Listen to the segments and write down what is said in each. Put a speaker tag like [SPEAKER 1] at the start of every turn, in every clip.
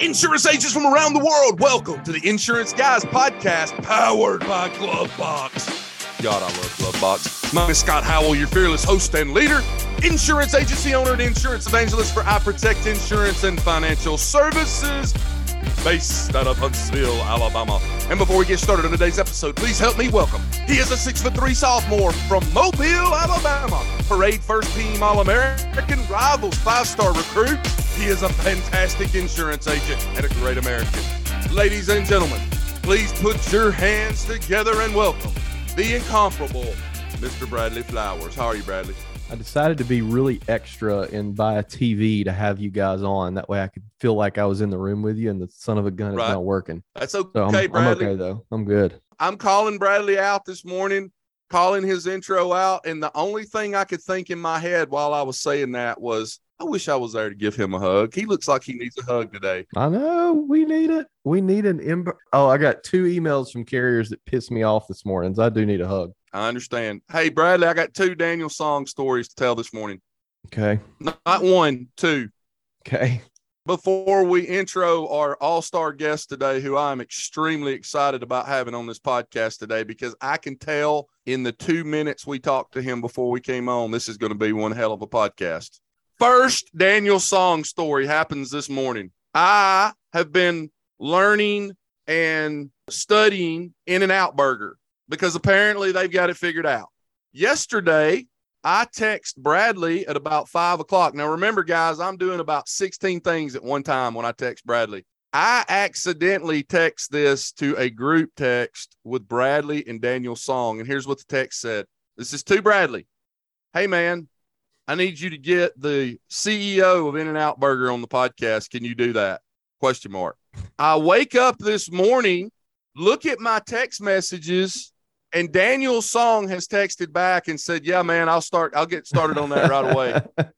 [SPEAKER 1] Insurance agents from around the world, welcome to the Insurance Guys podcast powered by Glovebox. God, I love Glovebox. My name is Scott Howell, your fearless host and leader, insurance agency owner and insurance evangelist for I Protect Insurance and Financial Services based out of Huntsville, Alabama. And before we get started on today's episode, please help me welcome. He is a six foot three sophomore from Mobile, Alabama. Parade first team All American, rivals five star recruit. He is a fantastic insurance agent and a great American. Ladies and gentlemen, please put your hands together and welcome the incomparable Mr. Bradley Flowers. How are you, Bradley?
[SPEAKER 2] I decided to be really extra and buy a TV to have you guys on. That way I could feel like I was in the room with you and the son of a gun
[SPEAKER 1] Right.
[SPEAKER 2] is not working.
[SPEAKER 1] That's okay,
[SPEAKER 2] So I'm, I'm okay though. I'm good.
[SPEAKER 1] I'm calling Bradley out this morning, calling his intro out, and the only thing I could think in my head while I was saying that was, I wish I was there to give him a hug. He looks like he needs a hug today.
[SPEAKER 2] I know we need it. We need an imp- Oh, I got two emails from carriers that pissed me off this morning. So I do need a hug.
[SPEAKER 1] I understand. Hey, Bradley, I got two Daniel Song stories to tell this morning.
[SPEAKER 2] Okay.
[SPEAKER 1] Not one, two.
[SPEAKER 2] Okay.
[SPEAKER 1] Before we intro our all star guest today, who I'm extremely excited about having on this podcast today, because I can tell in the two minutes we talked to him before we came on, this is going to be one hell of a podcast. First Daniel Song story happens this morning. I have been learning and studying In and Out Burger because apparently they've got it figured out. Yesterday, I text Bradley at about five o'clock. Now, remember, guys, I'm doing about 16 things at one time when I text Bradley. I accidentally text this to a group text with Bradley and Daniel Song. And here's what the text said This is to Bradley. Hey, man, I need you to get the CEO of In and Out Burger on the podcast. Can you do that? Question mark. I wake up this morning, look at my text messages, and Daniel Song has texted back and said, "Yeah, man, I'll start. I'll get started on that right away."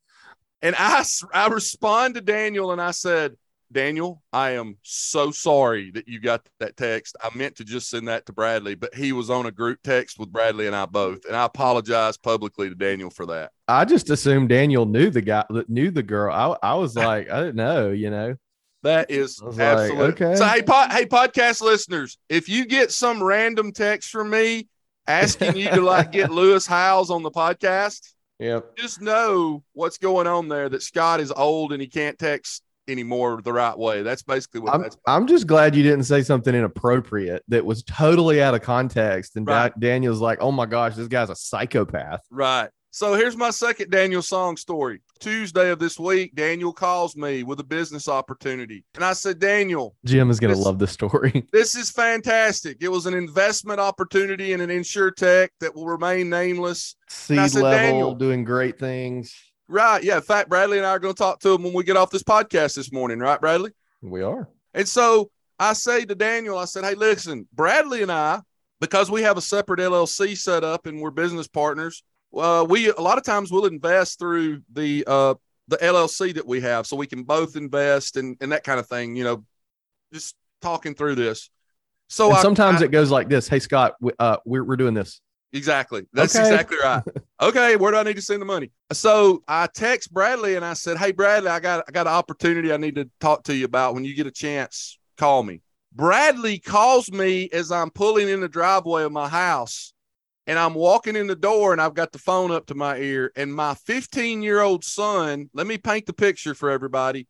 [SPEAKER 1] And I I respond to Daniel and I said, Daniel, I am so sorry that you got that text. I meant to just send that to Bradley, but he was on a group text with Bradley and I both. And I apologize publicly to Daniel for that.
[SPEAKER 2] I just assumed Daniel knew the guy that knew the girl. I, I was like, I didn't know, you know.
[SPEAKER 1] That is
[SPEAKER 2] was like, okay.
[SPEAKER 1] So, hey, pod, hey, podcast listeners, if you get some random text from me asking you to like get Lewis Howes on the podcast,
[SPEAKER 2] Yep.
[SPEAKER 1] just know what's going on there that Scott is old and he can't text anymore the right way. That's basically what
[SPEAKER 2] I'm,
[SPEAKER 1] that's
[SPEAKER 2] I'm just glad you didn't say something inappropriate that was totally out of context. And
[SPEAKER 1] Right.
[SPEAKER 2] Daniel's like, oh my gosh, this guy's a psychopath.
[SPEAKER 1] Right. So here's my second Daniel Song story. Tuesday of this week, Daniel calls me with a business opportunity. And I said, Daniel,
[SPEAKER 2] Jim is going to love this story.
[SPEAKER 1] this is fantastic. It was an investment opportunity in an insurtech that will remain nameless.
[SPEAKER 2] Seed
[SPEAKER 1] said,
[SPEAKER 2] level,
[SPEAKER 1] Daniel-
[SPEAKER 2] doing great things.
[SPEAKER 1] Right. Yeah. In fact, Bradley and I are going to talk to him when we get off this podcast this morning. Right, Bradley?
[SPEAKER 2] We are.
[SPEAKER 1] And so I say to Daniel, I said, Hey, listen, Bradley and I, because we have a separate LLC set up and we're business partners, uh, we a lot of times we'll invest through the uh, the LLC that we have, so we can both invest and, and that kind of thing. You know, just talking through this. So I-
[SPEAKER 2] sometimes
[SPEAKER 1] I-
[SPEAKER 2] it goes like this. Hey, Scott, we, uh, we're, we're doing this.
[SPEAKER 1] Exactly. That's
[SPEAKER 2] Okay.
[SPEAKER 1] exactly right. okay, where do I need to send the money? So I text Bradley and I said, "Hey Bradley, I got I got an opportunity I need to talk to you about. When you get a chance, call me." Bradley calls me as I'm pulling in the driveway of my house and I'm walking in the door and I've got the phone up to my ear and my 15-year-old son, let me paint the picture for everybody,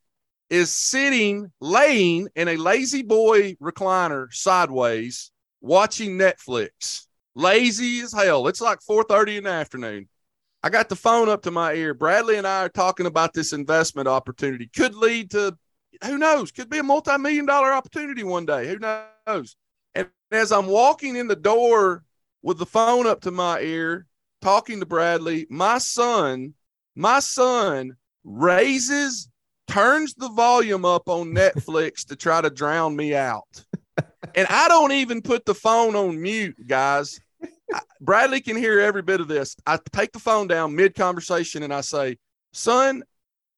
[SPEAKER 1] is sitting laying in a lazy boy recliner sideways watching Netflix lazy as hell. It's like 4:30 in the afternoon. I got the phone up to my ear. Bradley and I are talking about this investment opportunity. Could lead to who knows? Could be a multi-million dollar opportunity one day. Who knows? And as I'm walking in the door with the phone up to my ear, talking to Bradley, my son, my son raises, turns the volume up on Netflix to try to drown me out and I don't even put the phone on mute, guys. Bradley can hear every bit of this. I take the phone down mid conversation and I say, Son,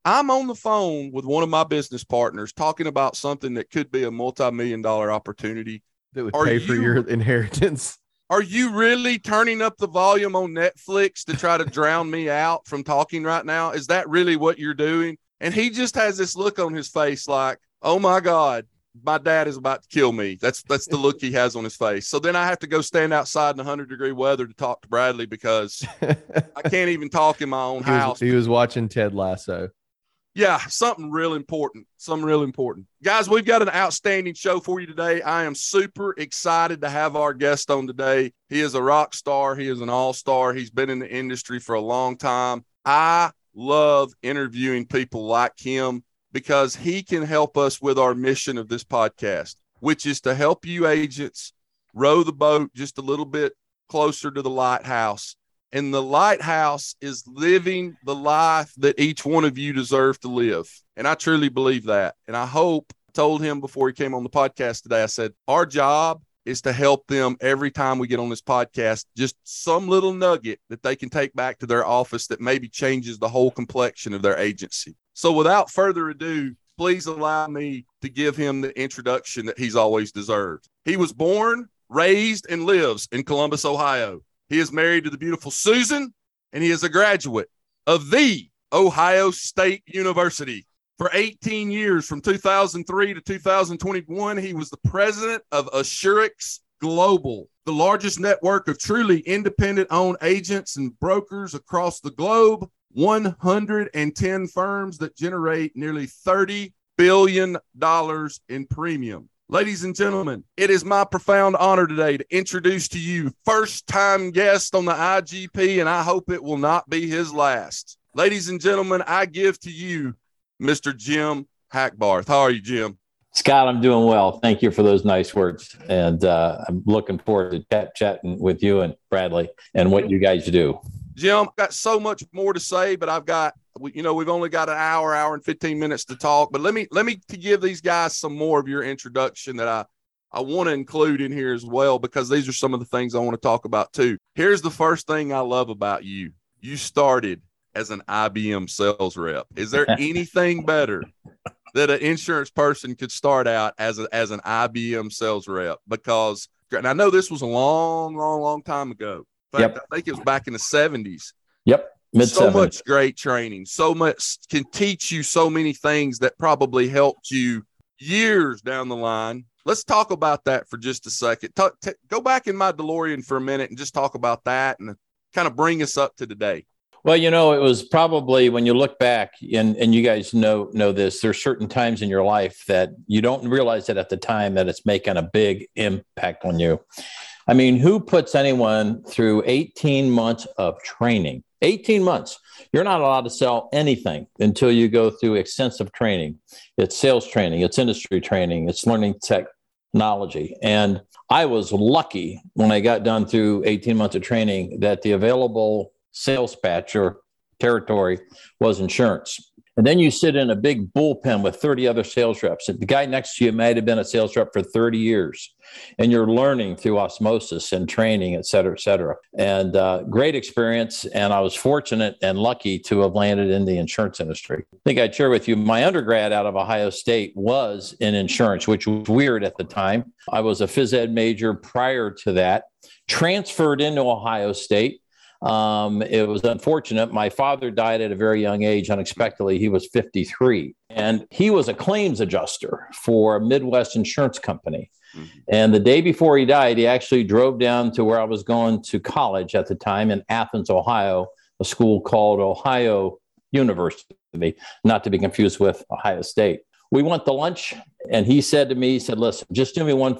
[SPEAKER 1] I'm on the phone with one of my business partners talking about something that could be a multi million dollar opportunity.
[SPEAKER 2] That would
[SPEAKER 1] Are
[SPEAKER 2] pay for
[SPEAKER 1] you-
[SPEAKER 2] your inheritance.
[SPEAKER 1] Are you really turning up the volume on Netflix to try to drown me out from talking right now? Is that really what you're doing? And he just has this look on his face like, oh my God, my dad is about to kill me. That's that's the look he has on his face. So then I have to go stand outside in 100 degree weather to talk to Bradley because I can't even talk in my own
[SPEAKER 2] he was,
[SPEAKER 1] house.
[SPEAKER 2] he was watching Ted Lasso.
[SPEAKER 1] Yeah, something real important. Something real important. Guys, we've got an outstanding show for you today. I am super excited to have our guest on today. He is a rock star, he is an all star. He's been in the industry for a long time. I love interviewing people like him because he can help us with our mission of this podcast, which is to help you agents row the boat just a little bit closer to the lighthouse and the lighthouse is living the life that each one of you deserve to live. And I truly believe that. And I hope I told him before he came on the podcast today, I said, our job is to help them every time we get on this podcast, just some little nugget that they can take back to their office that maybe changes the whole complexion of their agency. So without further ado, please allow me to give him the introduction that he's always deserved. He was born, raised, and lives in Columbus, Ohio. He is married to the beautiful Susan, and he is a graduate of the Ohio State University. For 18 years, from 2003 to 2021, he was the president of Assurex Global, the largest network of truly independent owned agents and brokers across the globe. 110 firms that generate nearly $30 billion in premium. Ladies and gentlemen, it is my profound honor today to introduce to you first time guest on the IGP, and I hope it will not be his last. Ladies and gentlemen, I give to you Mr. Jim Hackbarth. How are you, Jim?
[SPEAKER 3] Scott, I'm doing well. Thank you for those nice words. And uh, I'm looking forward to chat, chatting with you and Bradley and what you guys do.
[SPEAKER 1] Jim, I've got so much more to say, but I've got you know we've only got an hour hour and 15 minutes to talk but let me let me give these guys some more of your introduction that i i want to include in here as well because these are some of the things i want to talk about too here's the first thing i love about you you started as an ibm sales rep is there anything better that an insurance person could start out as a, as an ibm sales rep because and i know this was a long long long time ago fact yep. i think it was back in the 70s
[SPEAKER 3] yep
[SPEAKER 1] Mid so much great training, so much can teach you so many things that probably helped you years down the line. Let's talk about that for just a second. Talk, t- go back in my DeLorean for a minute and just talk about that and kind of bring us up to today.
[SPEAKER 3] Well, you know, it was probably when you look back, and, and you guys know know this. There's certain times in your life that you don't realize it at the time that it's making a big impact on you. I mean, who puts anyone through 18 months of training? 18 months. You're not allowed to sell anything until you go through extensive training. It's sales training, it's industry training, it's learning technology. And I was lucky when I got done through 18 months of training that the available sales patch or territory was insurance. And then you sit in a big bullpen with 30 other sales reps. The guy next to you might have been a sales rep for 30 years, and you're learning through osmosis and training, et cetera, et cetera. And uh, great experience. And I was fortunate and lucky to have landed in the insurance industry. I think I'd share with you my undergrad out of Ohio State was in insurance, which was weird at the time. I was a phys ed major prior to that, transferred into Ohio State um, it was unfortunate. My father died at a very young age unexpectedly. He was 53, and he was a claims adjuster for a Midwest insurance company. Mm-hmm. And the day before he died, he actually drove down to where I was going to college at the time in Athens, Ohio, a school called Ohio University, not to be confused with Ohio State. We went to lunch, and he said to me, he said, Listen, just do me one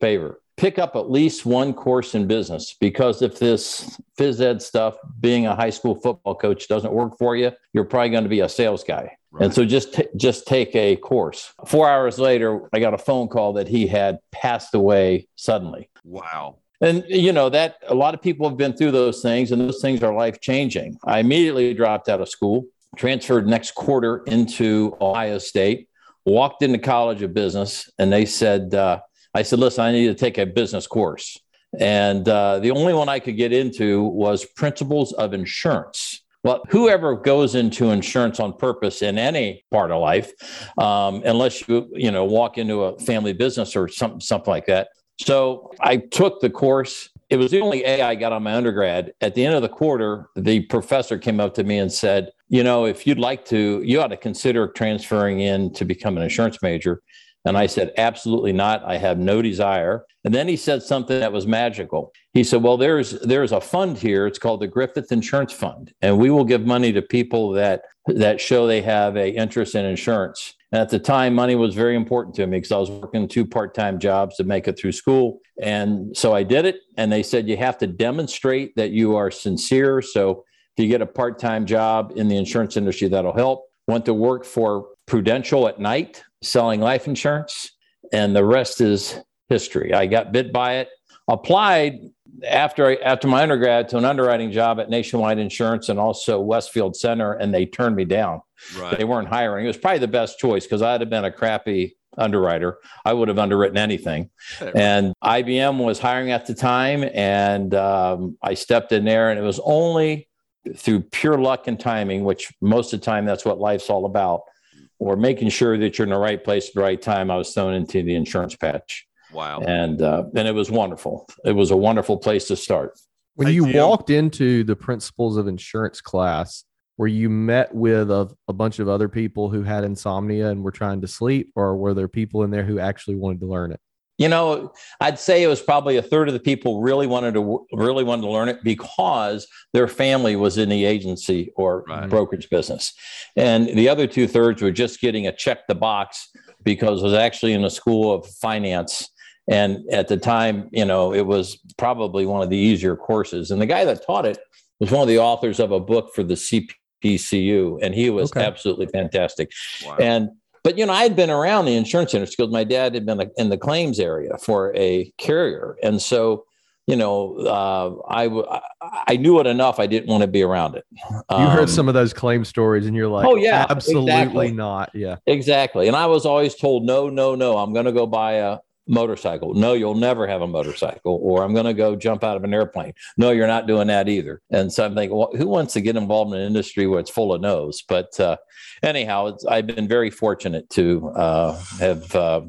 [SPEAKER 3] favor pick up at least one course in business because if this phys ed stuff, being a high school football coach, doesn't work for you, you're probably going to be a sales guy. Right. And so just t- just take a course. Four hours later, I got a phone call that he had passed away suddenly.
[SPEAKER 1] Wow.
[SPEAKER 3] And you know that a lot of people have been through those things, and those things are life changing. I immediately dropped out of school, transferred next quarter into Ohio State, walked into College of Business, and they said, uh, I said, listen, I need to take a business course. And uh, the only one I could get into was principles of insurance. Well, whoever goes into insurance on purpose in any part of life, um, unless you you know walk into a family business or something something like that. So I took the course. It was the only A I got on my undergrad. At the end of the quarter, the professor came up to me and said, you know, if you'd like to, you ought to consider transferring in to become an insurance major. And I said, absolutely not. I have no desire. And then he said something that was magical. He said, well, there's there's a fund here. It's called the Griffith Insurance Fund, and we will give money to people that that show they have a interest in insurance. And at the time, money was very important to me because I was working two part-time jobs to make it through school. And so I did it. And they said you have to demonstrate that you are sincere. So if you get a part-time job in the insurance industry, that'll help. Went to work for Prudential at night selling life insurance, and the rest is history. I got bit by it, applied after after my undergrad to an underwriting job at Nationwide Insurance and also Westfield Center, and they turned me down. Right. They weren't hiring. It was probably the best choice because I'd have been a crappy underwriter. I would have underwritten anything. Right. And IBM was hiring at the time, and um, I stepped in there, and it was only through pure luck and timing, which most of the time that's what life's all about or making sure that you're in the right place at the right time, I was thrown into the insurance patch.
[SPEAKER 1] Wow.
[SPEAKER 3] And uh, and it was wonderful. It was a wonderful place to start.
[SPEAKER 2] When you walked into the principles of insurance class, were you met with a, a bunch of other people who had insomnia and were trying to sleep, or were there people in there who actually wanted to learn it?
[SPEAKER 3] You know, I'd say it was probably a third of the people really wanted to really wanted to learn it because their family was in the agency or right. brokerage business, and the other two thirds were just getting a check the box because it was actually in a school of finance. And at the time, you know, it was probably one of the easier courses. And the guy that taught it was one of the authors of a book for the CPCU, and he was okay. absolutely fantastic. Wow. And but you know, I had been around the insurance industry because my dad had been in the claims area for a carrier, and so you know, uh, I I knew it enough. I didn't want to be around it.
[SPEAKER 2] Um, you heard um, some of those claim stories, and you're like, "Oh yeah, absolutely exactly. not." Yeah,
[SPEAKER 3] exactly. And I was always told, "No, no, no. I'm going to go buy a motorcycle. No, you'll never have a motorcycle. Or I'm going to go jump out of an airplane. No, you're not doing that either. And so I'm thinking, well, who wants to get involved in an industry where it's full of no's? But uh, anyhow, I've been very fortunate to uh, have uh,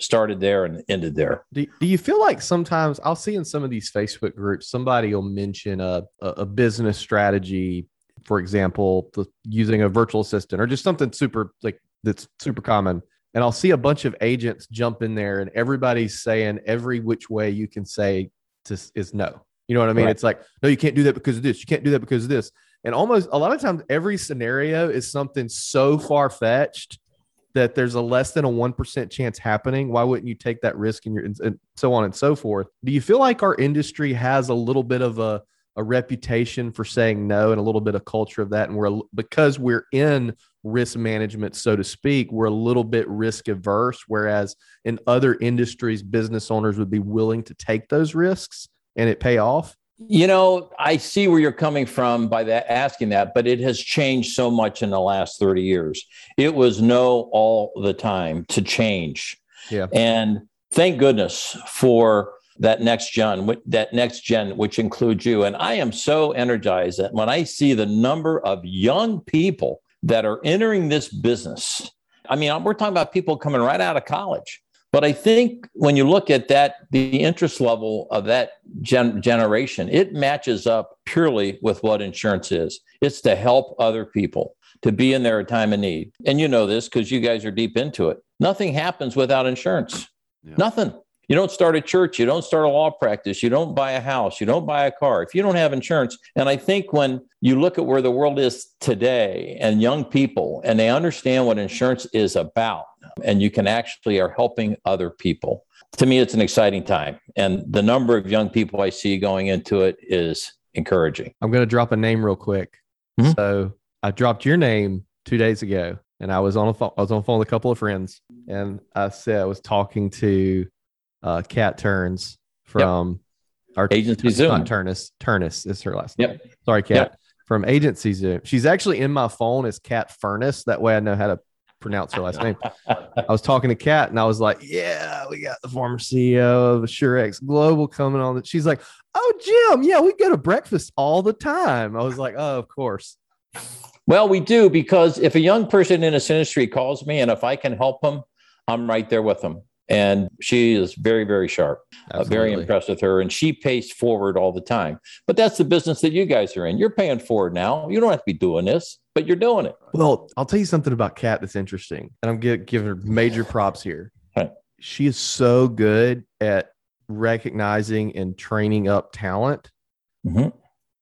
[SPEAKER 3] started there and ended there.
[SPEAKER 2] Do, do you feel like sometimes I'll see in some of these Facebook groups, somebody will mention a, a business strategy, for example, using a virtual assistant or just something super like that's super common and I'll see a bunch of agents jump in there, and everybody's saying every which way you can say to, is no. You know what I mean? Right. It's like, no, you can't do that because of this. You can't do that because of this. And almost a lot of times, every scenario is something so far fetched that there's a less than a 1% chance happening. Why wouldn't you take that risk and, and, and so on and so forth? Do you feel like our industry has a little bit of a, a reputation for saying no and a little bit of culture of that? And we're because we're in risk management, so to speak, we're a little bit risk averse. Whereas in other industries, business owners would be willing to take those risks and it pay off.
[SPEAKER 3] You know, I see where you're coming from by that asking that, but it has changed so much in the last 30 years. It was no all the time to change.
[SPEAKER 2] Yeah.
[SPEAKER 3] And thank goodness for that next gen, that next gen, which includes you. And I am so energized that when I see the number of young people that are entering this business. I mean, we're talking about people coming right out of college. But I think when you look at that, the interest level of that gen- generation, it matches up purely with what insurance is. It's to help other people, to be in their time of need. And you know this because you guys are deep into it. Nothing happens without insurance. Yeah. Nothing. You don't start a church, you don't start a law practice, you don't buy a house, you don't buy a car if you don't have insurance. And I think when you look at where the world is today and young people and they understand what insurance is about and you can actually are helping other people. To me it's an exciting time and the number of young people I see going into it is encouraging.
[SPEAKER 2] I'm going to drop a name real quick. Mm-hmm. So, I dropped your name 2 days ago and I was on a phone, I was on the phone with a couple of friends and I said I was talking to uh, Kat Turns from
[SPEAKER 3] yep. our AgencyZoom. Not
[SPEAKER 2] Turnus. Turnus is her last name.
[SPEAKER 3] Yep.
[SPEAKER 2] Sorry, Kat. Yep. From AgencyZoom. She's actually in my phone as Cat Furnace. That way I know how to pronounce her last name. I was talking to Kat and I was like, Yeah, we got the former CEO of Assurex Global coming on. She's like, Oh, Jim, yeah, we go to breakfast all the time. I was like, Oh, of course.
[SPEAKER 3] Well, we do because if a young person in this industry calls me and if I can help them, I'm right there with them and she is very very sharp uh, very impressed with her and she pays forward all the time but that's the business that you guys are in you're paying forward now you don't have to be doing this but you're doing it.
[SPEAKER 2] Well, I'll tell you something about Kat that's interesting, and I'm gi- giving her major props here.
[SPEAKER 3] Right.
[SPEAKER 2] She is so good at recognizing and training up talent.
[SPEAKER 3] Mhm.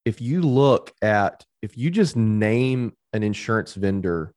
[SPEAKER 2] If you look at, if you just name an insurance vendor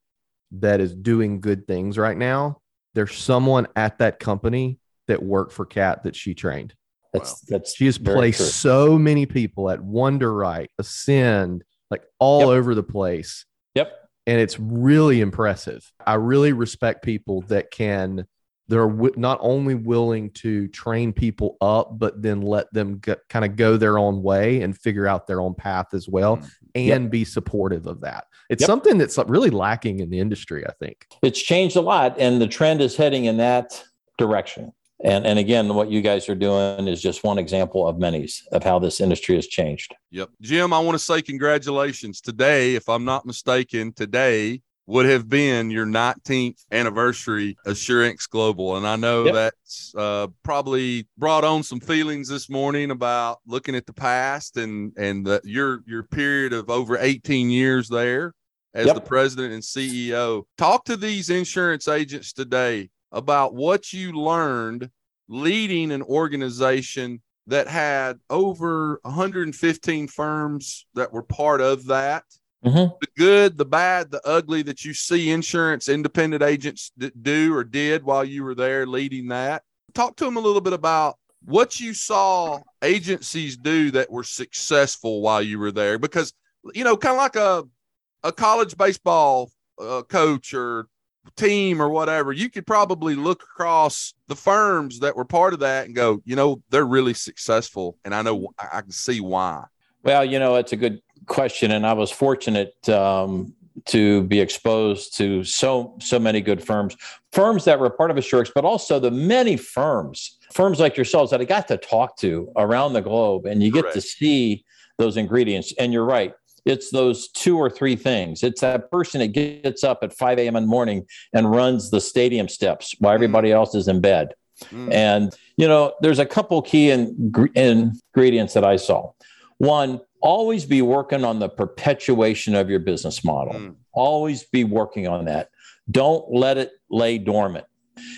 [SPEAKER 2] that is doing good things right now, there's someone at that company that worked for Kat that she trained.
[SPEAKER 3] That's that's
[SPEAKER 2] She has placed
[SPEAKER 3] true.
[SPEAKER 2] so many people at Wunderite, Ascend, like all
[SPEAKER 3] Yep.
[SPEAKER 2] over the place.
[SPEAKER 3] Yep.
[SPEAKER 2] And it's really impressive. I really respect people that can, they're w- not only willing to train people up, but then let them get, kind of go their own way and figure out their own path as well
[SPEAKER 1] Mhm.
[SPEAKER 2] and be supportive of that. It's
[SPEAKER 3] Yep.
[SPEAKER 2] something that's really lacking in the industry, I think.
[SPEAKER 3] it's changed a lot and the trend is heading in that direction and and again what you guys are doing is just one example of many of how this industry has changed
[SPEAKER 1] Yep. Jim, I want to say congratulations. Today, if I'm not mistaken, today would have been your 19th anniversary Assurex Global. And I know
[SPEAKER 3] Yep.
[SPEAKER 1] that's uh, probably brought on some feelings this morning about looking at the past and and the, your your period of over 18 years there as
[SPEAKER 3] Yep.
[SPEAKER 1] the president and CEO. Talk to these insurance agents today about what you learned leading an organization that had over 115 firms that were part of that.
[SPEAKER 3] Mhm.
[SPEAKER 1] The good, the bad, the ugly that you see insurance independent agents do or did while you were there leading that. Talk to them a little bit about what you saw agencies do that were successful while you were there, because you know, kind of like a a college baseball uh, coach or team or whatever, you could probably look across the firms that were part of that and go, you know, they're really successful, and I know I can see why.
[SPEAKER 3] well you know it's a good question and i was fortunate um, to be exposed to so so many good firms firms that were part of Assurex but also the many firms firms like yourselves that i got to talk to around the globe and you get to see those ingredients. And you're right it's those two or three things. It's that person that gets up at 5 a.m in the morning and runs the stadium steps while everybody else is in bed.
[SPEAKER 1] Mm,
[SPEAKER 3] and you know, there's a couple key ingre- ingredients that I saw. One, always be working on the perpetuation of your business model.
[SPEAKER 1] mm,
[SPEAKER 3] Always be working on that. Don't let it lay dormant.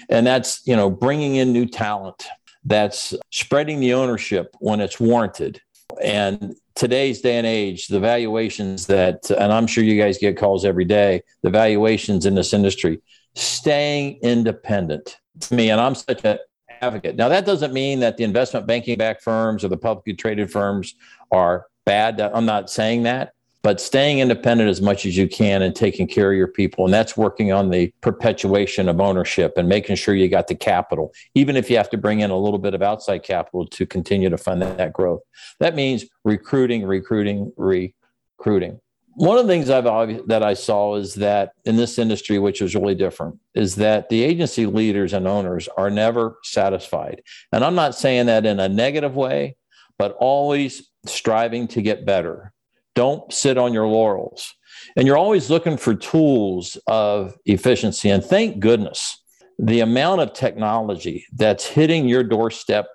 [SPEAKER 3] And that's, you know, bringing in new talent. That's spreading the ownership when it's warranted. And today's day and age, the valuations that, and I'm sure you guys get calls every day, the valuations in this industry, staying independent to me, and I'm such an advocate. Now, that doesn't mean that the investment banking backed firms or the publicly traded firms are bad. I'm not saying that, but staying independent as much as you can and taking care of your people. And that's working on the perpetuation of ownership and making sure you got the capital, even if you have to bring in a little bit of outside capital to continue to fund that growth. That means recruiting, recruiting, recruiting. One of the things I've that I saw is that in this industry, which is really different, is that the agency leaders and owners are never satisfied. And I'm not saying that in a negative way, but always striving to get better. Don't sit on your laurels. And you're always looking for tools of efficiency. And thank goodness, the amount of technology that's hitting your doorstep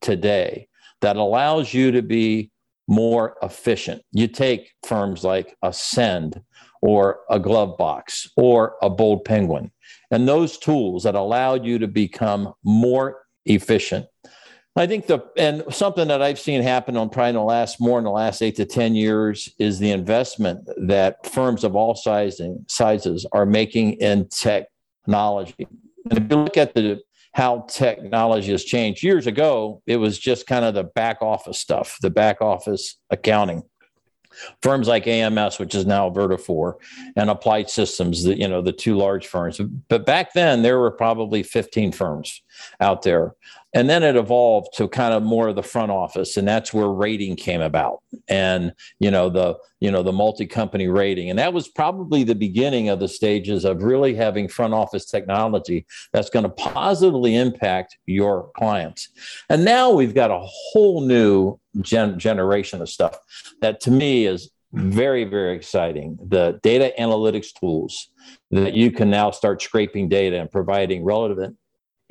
[SPEAKER 3] today that allows you to be more efficient. You take firms like Ascend or a GloveBox or a Bold Penguin, and those tools that allowed you to become more efficient. I think the and something that I've seen happen on probably in the last more in the last eight to ten years is the investment that firms of all sizing sizes are making in technology. And if you look at the how technology has changed. Years ago, it was just kind of the back office stuff, the back office accounting. Firms like AMS, which is now Vertafore, and Applied Systems, the, you know, the two large firms. But back then, there were probably 15 firms out there. And then it evolved to kind of more of the front office, and that's where rating came about. And you know the you know the multi-company rating, and that was probably the beginning of the stages of really having front office technology that's going to positively impact your clients. And now we've got a whole new gen- generation of stuff that to me is very very exciting. The data analytics tools that you can now start scraping data and providing relevant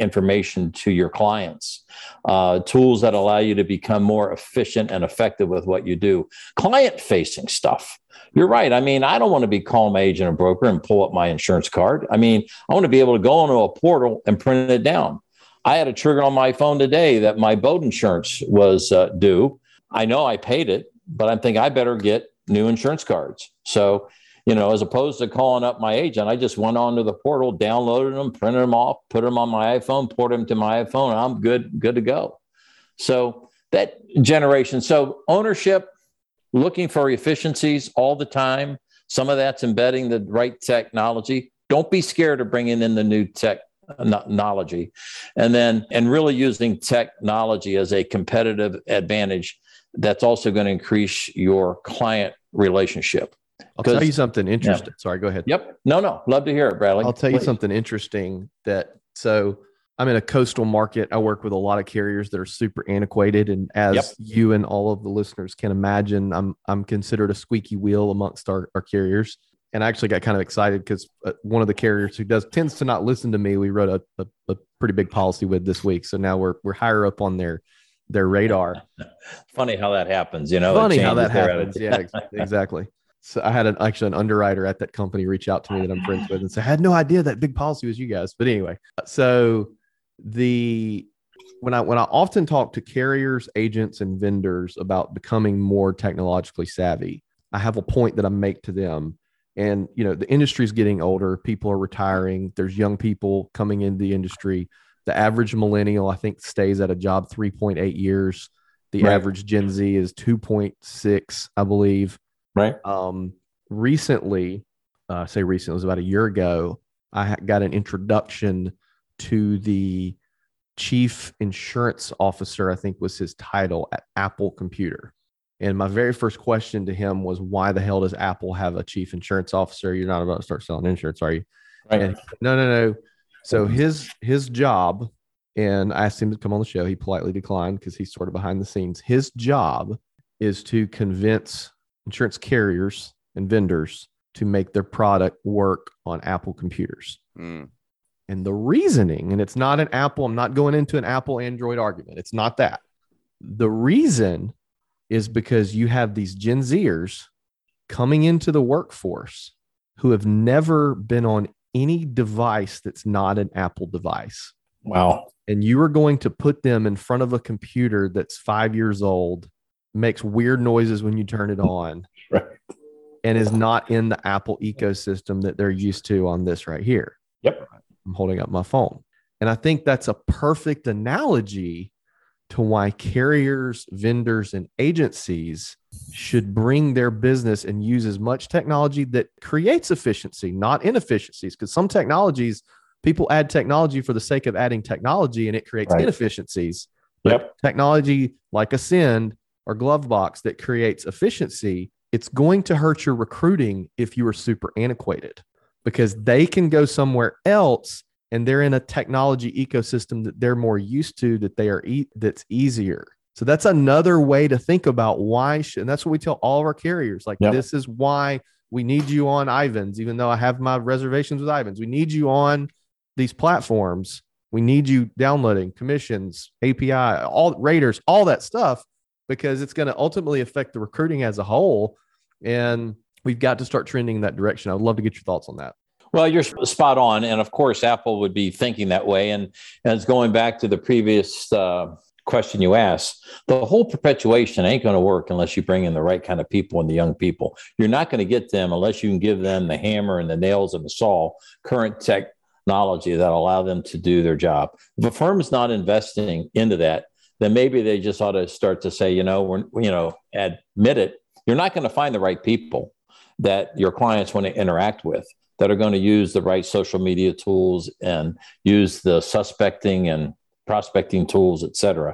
[SPEAKER 3] information to your clients, uh, tools that allow you to become more efficient and effective with what you do, client facing stuff. You're right. I mean, I don't want to be calling my agent or broker and pull up my insurance card. I mean, I want to be able to go into a portal and print it down. I had a trigger on my phone today that my boat insurance was uh, due. I know I paid it, but I'm thinking I better get new insurance cards. So, you know, as opposed to calling up my agent, I just went onto the portal, downloaded them, printed them off, put them on my iPhone, port them to my iPhone, I'm good, good to go. So that generation. So ownership, looking for efficiencies all the time. Some of that's embedding the right technology. Don't be scared of bringing in the new technology, and then and really using technology as a competitive advantage that's also going to increase your client relationship.
[SPEAKER 2] I'll tell you something interesting. Yeah. Sorry, go ahead.
[SPEAKER 3] Yep. No, no. Love to hear it, Bradley.
[SPEAKER 2] I'll tell Please. you something interesting that so I'm in a coastal market. I work with a lot of carriers that are super antiquated. And as yep. you and all of the listeners can imagine, I'm I'm considered a squeaky wheel amongst our, our carriers. And I actually got kind of excited because uh, one of the carriers who does tends to not listen to me, we wrote a, a, a pretty big policy with this week. So now we're we're higher up on their their radar.
[SPEAKER 3] Funny how that happens, you know.
[SPEAKER 2] Funny how that happens. yeah, exactly. So I had an actually an underwriter at that company reach out to me that I'm friends with and say, I had no idea that big policy was you guys. But anyway, uh, so the when I when I often talk to carriers, agents, and vendors about becoming more technologically savvy, I have a point that I make to them. And you know, the industry is getting older, people are retiring, there's young people coming into the industry the average millennial, I think, stays at a job 3.8 years. The right. average Gen Z is 2.6, I believe.
[SPEAKER 3] Right.
[SPEAKER 2] Um, recently, uh, say recently, it was about a year ago, I got an introduction to the chief insurance officer, I think was his title at Apple Computer. And my very first question to him was, why the hell does Apple have a chief insurance officer? You're not about to start selling insurance, are you? Right. And, no, no, no. So his his job, and I asked him to come on the show. He politely declined because he's sort of behind the scenes. His job is to convince insurance carriers and vendors to make their product work on Apple computers. Mm. And the reasoning, and it's not an Apple, I'm not going into an Apple Android argument. It's not that. The reason is because you have these Gen Zers coming into the workforce who have never been on any device that's not an Apple device.
[SPEAKER 3] Wow.
[SPEAKER 2] And you are going to put them in front of a computer that's five years old, makes weird noises when you turn it on, right. and is not in the Apple ecosystem that they're used to on this right here.
[SPEAKER 3] Yep.
[SPEAKER 2] I'm holding up my phone. And I think that's a perfect analogy to why carriers, vendors, and agencies should bring their business and use as much technology that creates efficiency, not inefficiencies. Because some technologies, people add technology for the sake of adding technology and it creates right. inefficiencies.
[SPEAKER 3] Yep.
[SPEAKER 2] technology like Ascend or GloveBox that creates efficiency, it's going to hurt your recruiting if you are super antiquated because they can go somewhere else and they're in a technology ecosystem that they're more used to that they are e- that's easier. So that's another way to think about why should, and that's what we tell all of our carriers like yep. this is why we need you on Ivans even though I have my reservations with Ivans. We need you on these platforms. We need you downloading commissions API all raters all that stuff because it's going to ultimately affect the recruiting as a whole and we've got to start trending in that direction. I would love to get your thoughts on that.
[SPEAKER 3] Well, you're spot on, and of course, Apple would be thinking that way. And, it's going back to the previous uh, question you asked. The whole perpetuation ain't going to work unless you bring in the right kind of people and the young people. You're not going to get them unless you can give them the hammer and the nails and the saw, current technology that allow them to do their job. If a firm is not investing into that, then maybe they just ought to start to say, you know, we're, you know, admit it. You're not going to find the right people that your clients want to interact with that are going to use the right social media tools and use the suspecting and prospecting tools, et cetera.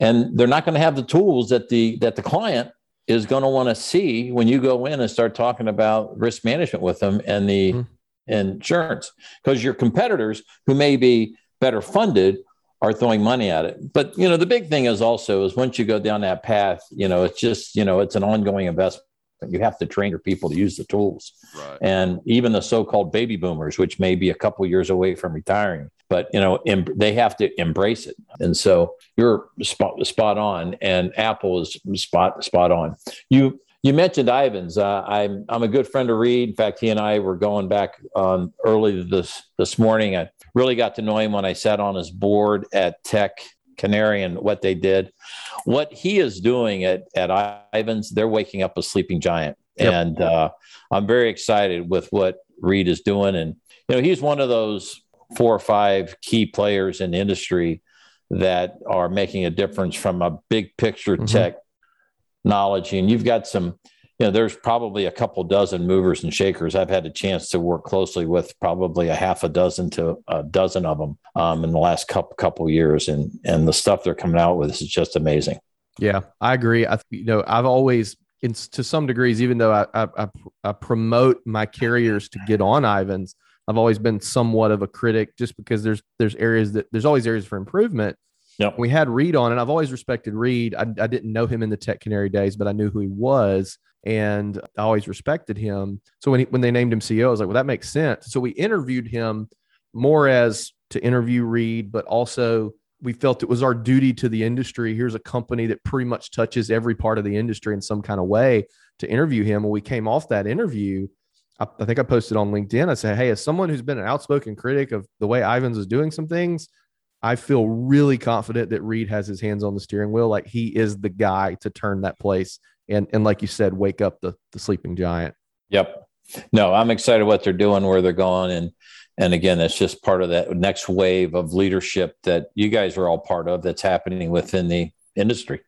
[SPEAKER 3] And they're not going to have the tools that the that the client is going to want to see when you go in and start talking about risk management with them and the mm-hmm. insurance because your competitors who may be better funded are throwing money at it but you know the big thing is also is once you go down that path you know it's just you know it's an ongoing investment you have to train your people to use the tools. Right. And even the so-called baby boomers, which may be a couple years away from retiring, but you know em- they have to embrace it and so you're spot, spot on and apple is spot spot on you you mentioned Ivans. Uh, I'm I'm a good friend of Reed. In fact, he and I were going back um, early this this morning. I really got to know him when I sat on his board at Tech Canary and what they did. What he is doing at at Ivans, they're waking up a sleeping giant, yep. and uh, I'm very excited with what Reed is doing. And you know, he's one of those four or five key players in the industry that are making a difference from a big picture mm-hmm. tech knowledge. And you've got some, you know, there's probably a couple dozen movers and shakers. I've had a chance to work closely with probably a half a dozen to a dozen of them um, in the last couple couple years, and and the stuff they're coming out with is just amazing.
[SPEAKER 2] Yeah, I agree. I you know I've always in, to some degrees, even though I, I, I, promote my carriers to get on Ivans, I've always been somewhat of a critic just because there's there's areas that there's always areas for improvement.
[SPEAKER 3] Yep.
[SPEAKER 2] We had Reed on, and I've always respected Reed. I, I didn't know him in the TechCanary days, but I knew who he was, and I always respected him. So when he, when they named him CEO, I was like, well, that makes sense. So we interviewed him more as to interview Reed, but also we felt it was our duty to the industry. Here's a company that pretty much touches every part of the industry in some kind of way to interview him. When we came off that interview, I, I think I posted on LinkedIn. I said, Hey, as someone who's been an outspoken critic of the way Ivans is doing some things, I feel really confident that Reed has his hands on the steering wheel. Like he is the guy to turn that place and and like you said, wake up the the sleeping giant.
[SPEAKER 3] Yep. No, I'm excited what they're doing, where they're going, and and again, it's just part of that next wave of leadership that you guys are all part of. That's happening within the industry.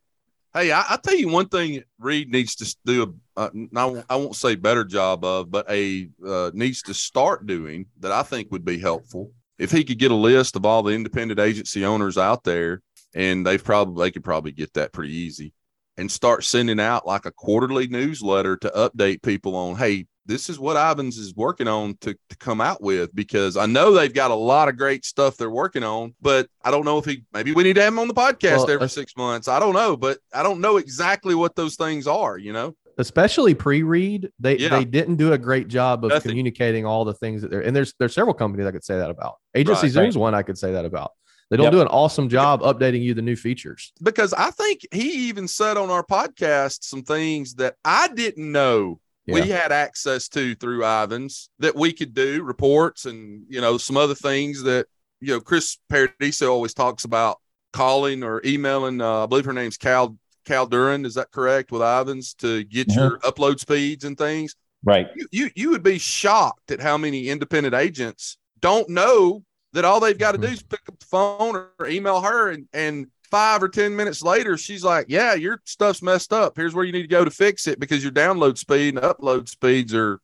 [SPEAKER 1] Hey, I, I tell you one thing Reed needs to do. A, uh, I won't say better job of, but a uh, needs to start doing that. I think would be helpful if he could get a list of all the independent agency owners out there, and they've probably they could probably get that pretty easy, and start sending out like a quarterly newsletter to update people on, hey, this is what Ivans is working on to, to come out with because I know they've got a lot of great stuff they're working on, but I don't know if he maybe we need to have him on the podcast well, every six months. I don't know, but I don't know exactly what those things are, you know
[SPEAKER 2] especially pre-read, they yeah. they didn't do a great job of Nothing. communicating all the things that they're and there's there's several companies I could say that about. Agency right, Zoom's right. one I could say that about. They don't yep. do an awesome job yep. updating you the new features.
[SPEAKER 1] Because I think he even said on our podcast some things that I didn't know yeah. we had access to through Ivans that we could do reports and you know some other things that you know Chris Paradiso always talks about calling or emailing. Uh, I believe her name's Cal Cal Duran, is that correct, with Ivans to get mm-hmm. your upload speeds and things?
[SPEAKER 3] Right.
[SPEAKER 1] You, you, you would be shocked at how many independent agents don't know that all they've got to do mm-hmm. is pick up the phone or email her and and five or ten minutes later she's like yeah your stuff's messed up here's where you need to go to fix it because your download speed and upload speeds are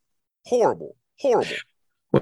[SPEAKER 1] horrible horrible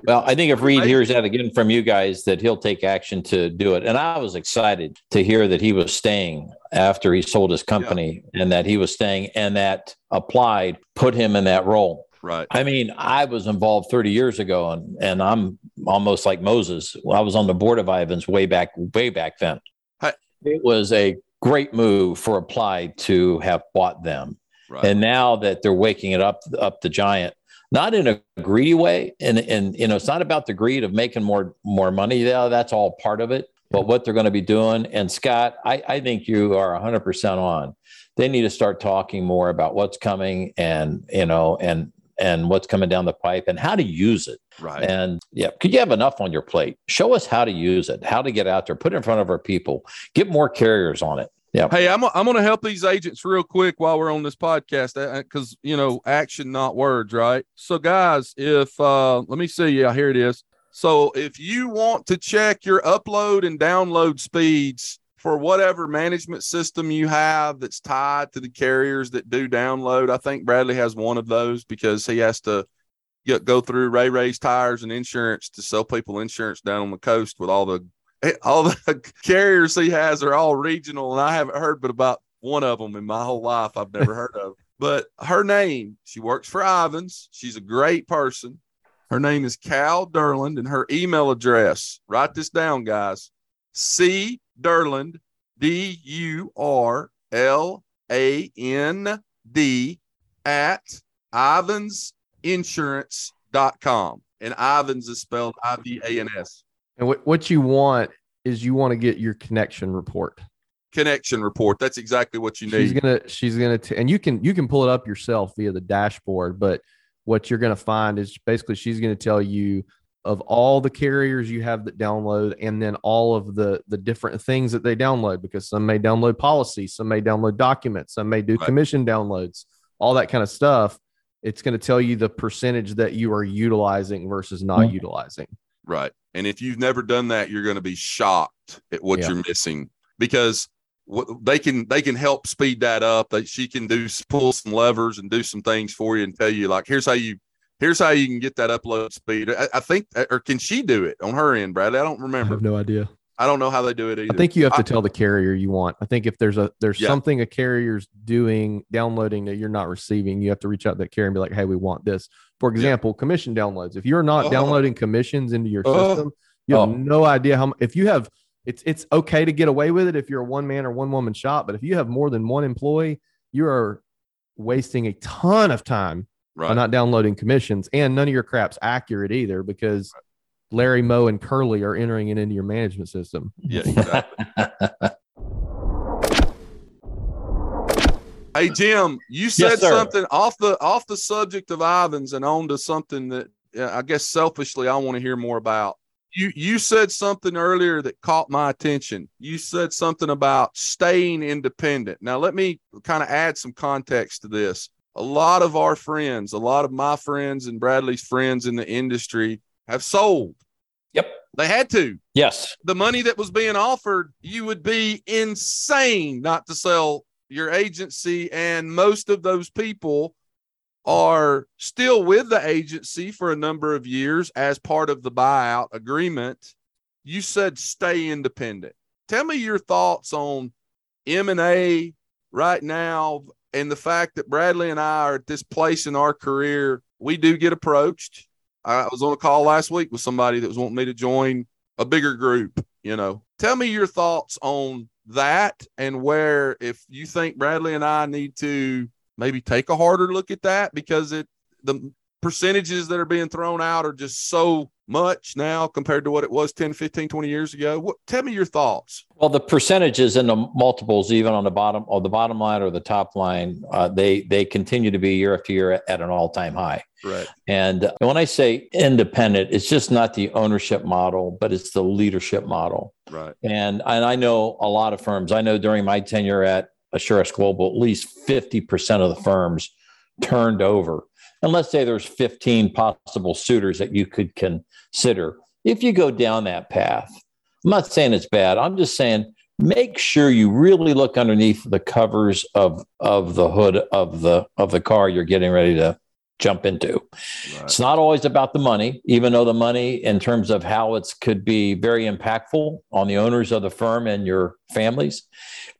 [SPEAKER 3] well, I think if Reed hears that again from you guys, that he'll take action to do it. And I was excited to hear that he was staying after he sold his company yeah. and that he was staying and that applied put him in that role.
[SPEAKER 1] Right.
[SPEAKER 3] I mean, I was involved 30 years ago and, and I'm almost like Moses. I was on the board of Ivans way back, way back then. Hi. It was a great move for Applied to have bought them. Right. And now that they're waking it up, up the giant, not in a greedy way. And, and, you know, it's not about the greed of making more, more money. Yeah, that's all part of it. But what they're going to be doing. And Scott, I, I think you are 100% on. They need to start talking more about what's coming and, you know, and, and what's coming down the pipe and how to use it.
[SPEAKER 1] Right.
[SPEAKER 3] And yeah, could you have enough on your plate? Show us how to use it, how to get out there, put it in front of our people, get more carriers on it. Yeah.
[SPEAKER 1] Hey, I'm I'm going to help these agents real quick while we're on this podcast because uh, you know action, not words, right? So, guys, if uh, let me see, yeah, here it is. So, if you want to check your upload and download speeds for whatever management system you have that's tied to the carriers that do download, I think Bradley has one of those because he has to get, go through Ray Ray's tires and insurance to sell people insurance down on the coast with all the all the carriers he has are all regional, and I haven't heard but about one of them in my whole life. I've never heard of. But her name, she works for Ivans. She's a great person. Her name is Cal Durland, and her email address. Write this down, guys. C Durland, D U R L A N D at ivansinsurance.com. And Ivans is spelled I V A N S.
[SPEAKER 2] And what, what you want is you want to get your connection report.
[SPEAKER 1] Connection report. That's exactly what you need.
[SPEAKER 2] She's gonna she's gonna t- and you can you can pull it up yourself via the dashboard, but what you're gonna find is basically she's gonna tell you of all the carriers you have that download and then all of the the different things that they download because some may download policies, some may download documents, some may do
[SPEAKER 1] Right.
[SPEAKER 2] commission downloads, all that kind of stuff. It's going to tell you the percentage that you are utilizing versus not
[SPEAKER 3] Mhm.
[SPEAKER 2] utilizing.
[SPEAKER 1] Right. And if you've never done that, you're going to be shocked at what
[SPEAKER 2] Yeah.
[SPEAKER 1] you're missing because what they can they can help speed that up. That she can do pull some levers and do some things for you and tell you like here's how you here's how you can get that upload speed. I, I think or can she do it on her end, Bradley? I don't
[SPEAKER 2] I
[SPEAKER 1] remember.
[SPEAKER 2] have no idea.
[SPEAKER 1] I don't know how they do it either.
[SPEAKER 2] I think you have to
[SPEAKER 1] I-
[SPEAKER 2] tell the carrier you want. I think if there's a there's
[SPEAKER 1] Yeah.
[SPEAKER 2] something a carrier's doing downloading that you're not receiving, you have to reach out to that carrier and be like, "Hey, we want this." For example, commission downloads. If you're not
[SPEAKER 1] Oh.
[SPEAKER 2] downloading commissions into your
[SPEAKER 1] Oh.
[SPEAKER 2] system, you have
[SPEAKER 3] Oh.
[SPEAKER 2] no idea how. If you have, it's it's okay to get away with it if you're a one man or one woman shop, but if you have more than one employee, you are wasting a ton of time by
[SPEAKER 1] right.
[SPEAKER 2] not downloading commissions, and none of your crap's accurate either because. Larry, Moe, and Curly are entering it into your management system.
[SPEAKER 1] Yeah, exactly. Hey Jim, you said
[SPEAKER 3] sir.
[SPEAKER 1] something off the off the subject of Ivans and on to something that uh, I guess selfishly I want to hear more about. You you said something earlier that caught my attention. You said something about staying independent. Now let me kind of add some context to this. A lot of our friends, a lot of my friends and Bradley's friends in the industry have sold.
[SPEAKER 3] Yep.
[SPEAKER 1] They had to
[SPEAKER 3] yes.
[SPEAKER 1] the money that was being offered, you would be insane not to sell your agency. And most of those people are still with the agency for a number of years as part of the buyout agreement. You said stay independent. Tell me your thoughts on M&A right now and the fact that Bradley and I are at this place in our career. We do get approached. I was on a call last week with somebody that was wanting me to join a bigger group, you know. Tell me your thoughts on that and where if you think Bradley and I need to maybe take a harder look at that because it the percentages that are being thrown out are just so much now compared to what it was 10, 15, 20 years ago. What tell me your thoughts.
[SPEAKER 3] Well, the percentages and the multiples, even on the bottom or the bottom line or the top line, uh, they they continue to be year after year at, an all time high.
[SPEAKER 1] Right.
[SPEAKER 3] And when I say independent, it's just not the ownership model, but it's the leadership model.
[SPEAKER 1] Right.
[SPEAKER 3] And and I know a lot of firms. I know during my tenure at Assurex Global, at least fifty percent of the firms turned over. And let's say there's 15 possible suitors that you could consider. If you go down that path, I'm not saying it's bad. I'm just saying make sure you really look underneath the covers of of the hood of the of the car you're getting ready to jump into.
[SPEAKER 1] Right.
[SPEAKER 3] It's not always about the money, even though the money, in terms of how it's could be very impactful on the owners of the firm and your families.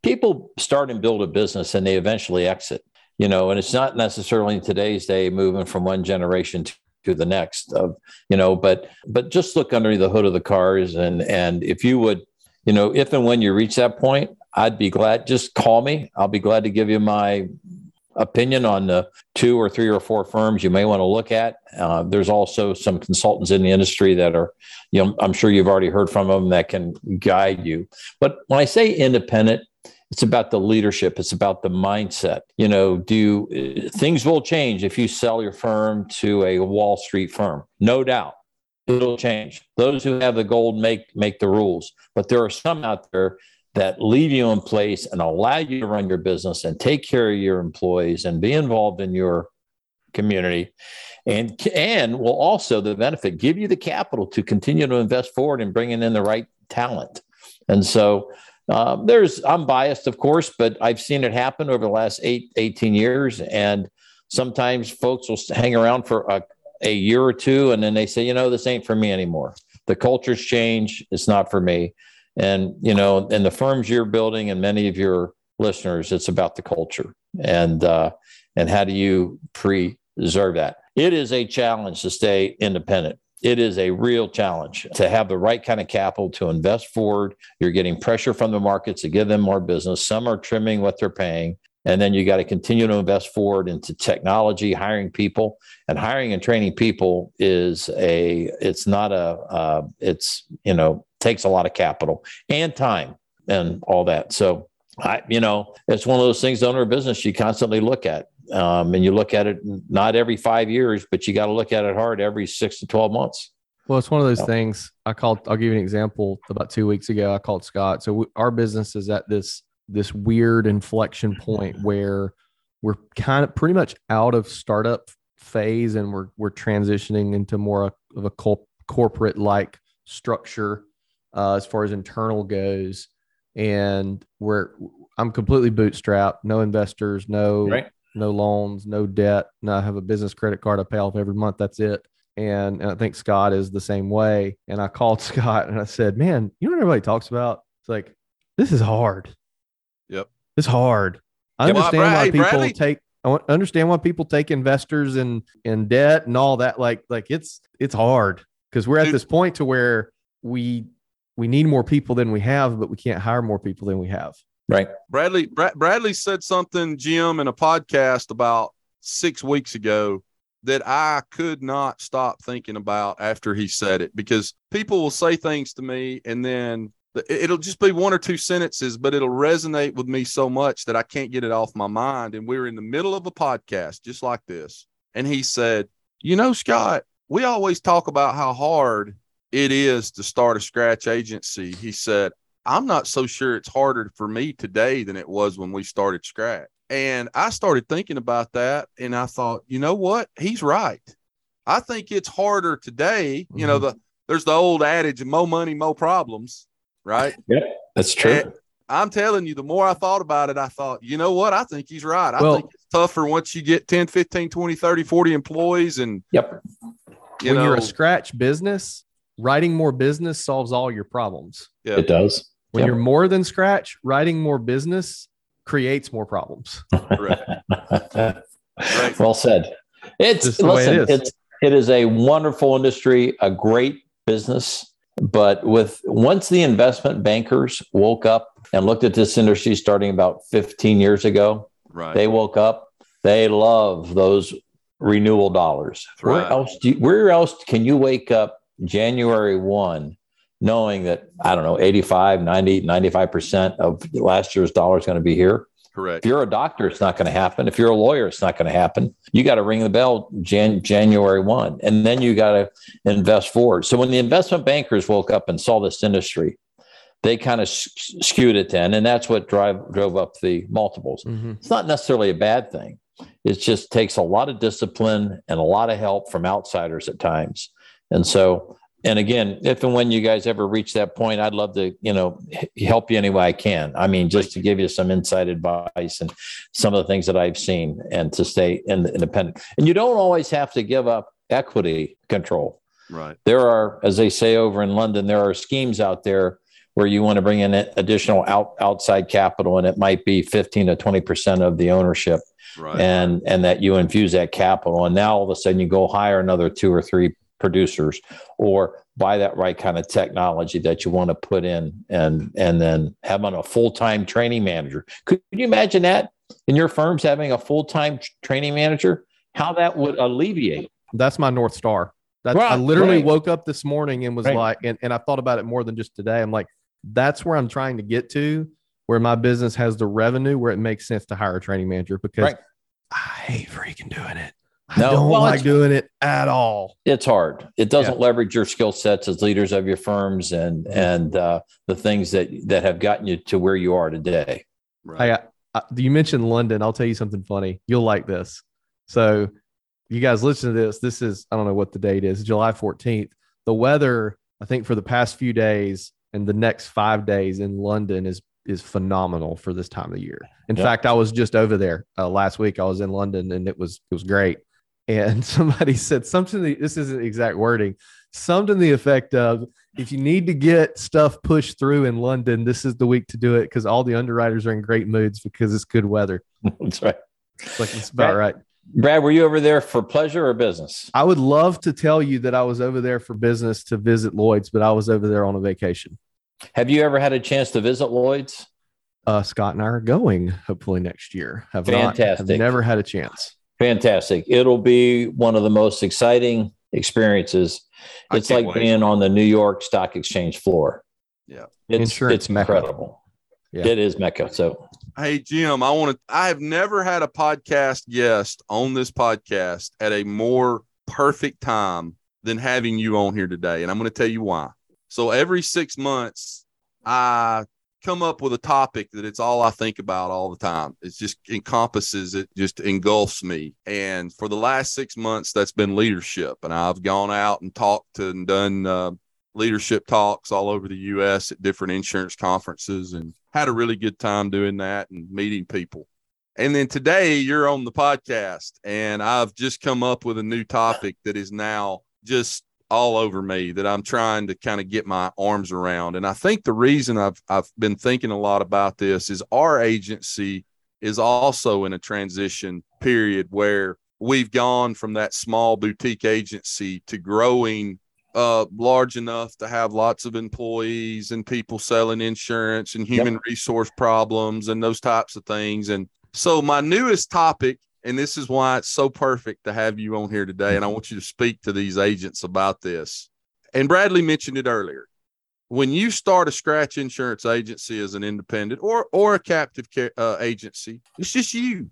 [SPEAKER 3] People start and build a business and they eventually exit, you know, and it's not necessarily today's day moving from one generation to, to the next of, you know, but but just look under the hood of the cars and and if you would, you know, if and when you reach that point, I'd be glad just call me. I'll be glad to give you my opinion on the two or three or four firms you may want to look at. Uh, there's also some consultants in the industry that are, you know, I'm sure you've already heard from them that can guide you. But when I say independent, it's about the leadership. It's about the mindset. You know, do things will change if you sell your firm to a Wall Street firm, no doubt. It'll change. Those who have the gold make make the rules, but there are some out there that leave you in place and allow you to run your business and take care of your employees and be involved in your community and and will also the benefit give you the capital to continue to invest forward and bringing in the right talent and so um, there's i'm biased of course but i've seen it happen over the last eight 18 years. And sometimes folks will hang around for a, a year or two and then they say you know this ain't for me anymore. The cultures change it's not for me. And you know and the firms you're building and many of your listeners it's about the culture. And uh and how do you preserve that? It is a challenge to stay independent it is a real challenge to have the right kind of capital to invest forward you're getting pressure from the markets to give them more business some are trimming what they're paying And then you got to continue to invest forward into technology, hiring people, and hiring and training people is a. It's not a. Uh, it's you know takes a lot of capital and time and all that. So I, you know, it's one of those things. Owner a business you constantly look at, um, and you look at it not every five years, but you got to look at it hard every six to twelve months.
[SPEAKER 2] Well, it's one of those things. I called. I'll give you an example. About two weeks ago, I called Scott. So we, our business is at this this weird inflection point where we're kind of pretty much out of startup phase and we're we're transitioning into more of a corporate like structure uh, as far as internal goes and we're i'm completely bootstrapped no investors no right. No loans no debt no i have a business credit card i pay off every month that's it and, and i think scott is the same way and i called scott and i said man you know what everybody talks about it's like this is hard
[SPEAKER 1] Yep.
[SPEAKER 2] It's hard. I understand why people Bradley. take I understand why people take investors in in debt and all that. Like like it's it's hard because we're at Dude. this point to where we we need more people than we have, but we can't hire more people than we have.
[SPEAKER 3] Right.
[SPEAKER 1] Bradley Brad, Bradley said something, Jim, in a podcast about six weeks ago that I could not stop thinking about after he said it because people will say things to me and then it'll just be one or two sentences, but it'll resonate with me so much that I can't get it off my mind. And we are in the middle of a podcast just like this. And he said, You know, Scott, we always talk about how hard it is to start a scratch agency. He said, I'm not so sure it's harder for me today than it was when we started scratch. And I started thinking about that and I thought, you know what? He's right. I think it's harder today. Mm-hmm. You know, mm-hmm. the there's the old adage, more money, more problems right?
[SPEAKER 3] Yep, that's true. And
[SPEAKER 1] I'm telling you, the more I thought about it, I thought, you know what? I think he's right. I well, think it's tougher once you get 10, 15, 20, 30, 40 employees. And
[SPEAKER 3] yep.
[SPEAKER 2] You when know, you're a scratch business, writing more business solves all your problems.
[SPEAKER 3] Yeah. It does.
[SPEAKER 2] When yep. you're more than scratch, writing more business creates more problems.
[SPEAKER 3] right. right. Well said. It's listen, it is. it's it is a wonderful industry, a great business but with once the investment bankers woke up and looked at this industry starting about 15 years ago, right. they woke up. They love those renewal dollars. Right. Where else do you, where else can you wake up January 1 knowing that I don't know 85, 90, 95% of last year's dollar is going to be here?
[SPEAKER 1] Correct.
[SPEAKER 3] If you're a doctor, it's not going to happen. If you're a lawyer, it's not going to happen. You got to ring the bell Jan- January 1, and then you got to invest forward. So when the investment bankers woke up and saw this industry, they kind of skewed it then. And that's what drive, drove up the multiples. Mm-hmm. It's not necessarily a bad thing. It just takes a lot of discipline and a lot of help from outsiders at times. And so and again, if and when you guys ever reach that point, I'd love to, you know, help you any way I can. I mean, just to give you some inside advice and some of the things that I've seen and to stay independent. And you don't always have to give up equity control.
[SPEAKER 1] Right.
[SPEAKER 3] There are, as they say over in London, there are schemes out there where you want to bring in additional out, outside capital and it might be 15 to 20% of the ownership. Right. And and that you infuse that capital, and now all of a sudden you go hire another two or three producers or buy that right kind of technology that you want to put in and and then having a full-time training manager. Could you imagine that? In your firms having a full-time training manager? How that would alleviate?
[SPEAKER 2] That's my north star. That's right, i literally right. woke up this morning and was right. like and, and i thought about it more than just today. I'm like that's where i'm trying to get to where my business has the revenue where it makes sense to hire a training manager because I hate freaking doing it. No, I don't well, like doing it at all.
[SPEAKER 3] It's hard. It doesn't yeah. leverage your skill sets as leaders of your firms and and uh, the things that that have gotten you to where you are today.
[SPEAKER 2] Right. Hey, I, I, you mentioned London. I'll tell you something funny. You'll like this. So, you guys listen to this. This is I don't know what the date is. July fourteenth. The weather, I think, for the past few days and the next five days in London is is phenomenal for this time of the year. In yep. fact, I was just over there uh, last week. I was in London and it was it was great and somebody said something this isn't exact wording something the effect of if you need to get stuff pushed through in london this is the week to do it because all the underwriters are in great moods because it's good weather.
[SPEAKER 3] That's right.
[SPEAKER 2] It's like it's about
[SPEAKER 3] brad,
[SPEAKER 2] right.
[SPEAKER 3] Brad were you over there for pleasure or business?
[SPEAKER 2] I would love to tell you that i was over there for business to visit lloyd's but i was over there on a vacation.
[SPEAKER 3] Have you ever had a chance to visit lloyd's?
[SPEAKER 2] Uh, Scott and I are going hopefully next year. Have not, have never had a chance.
[SPEAKER 3] Fantastic. It'll be one of the most exciting experiences.
[SPEAKER 1] I
[SPEAKER 3] It's like
[SPEAKER 1] wait.
[SPEAKER 3] being on the New York Stock Exchange floor.
[SPEAKER 1] Yeah.
[SPEAKER 3] It's,
[SPEAKER 2] Insurance
[SPEAKER 3] it's
[SPEAKER 2] mecca.
[SPEAKER 3] incredible.
[SPEAKER 2] Yeah.
[SPEAKER 3] It is Mecca. So
[SPEAKER 1] Hey Jim, I want to. I have never had a podcast guest on this podcast at a more perfect time than having you on here today, and I'm going to tell you why. So every six months, I come up with a topic that it's all I think about all the time. It just encompasses it, just engulfs me. And for the last six months, that's been leadership, and I've gone out and talked and done uh, leadership talks all over the U.S. at different insurance conferences, and had a really good time doing that and meeting people. And then today you're on the podcast, and I've just come up with a new topic that is now just all over me that I'm trying to kind of get my arms around. And I think the reason I've I've been thinking a lot about this is our agency is also in a transition period where we've gone from that small boutique agency to growing uh, large enough to have lots of employees and people selling insurance and human resource problems and those types of things. And so, my newest topic, and this is why it's so perfect to have you on here today, and I want you to speak to these agents about this. And Bradley mentioned it earlier. When you start a scratch insurance agency as an independent or or a captive care, uh, agency, it's just you.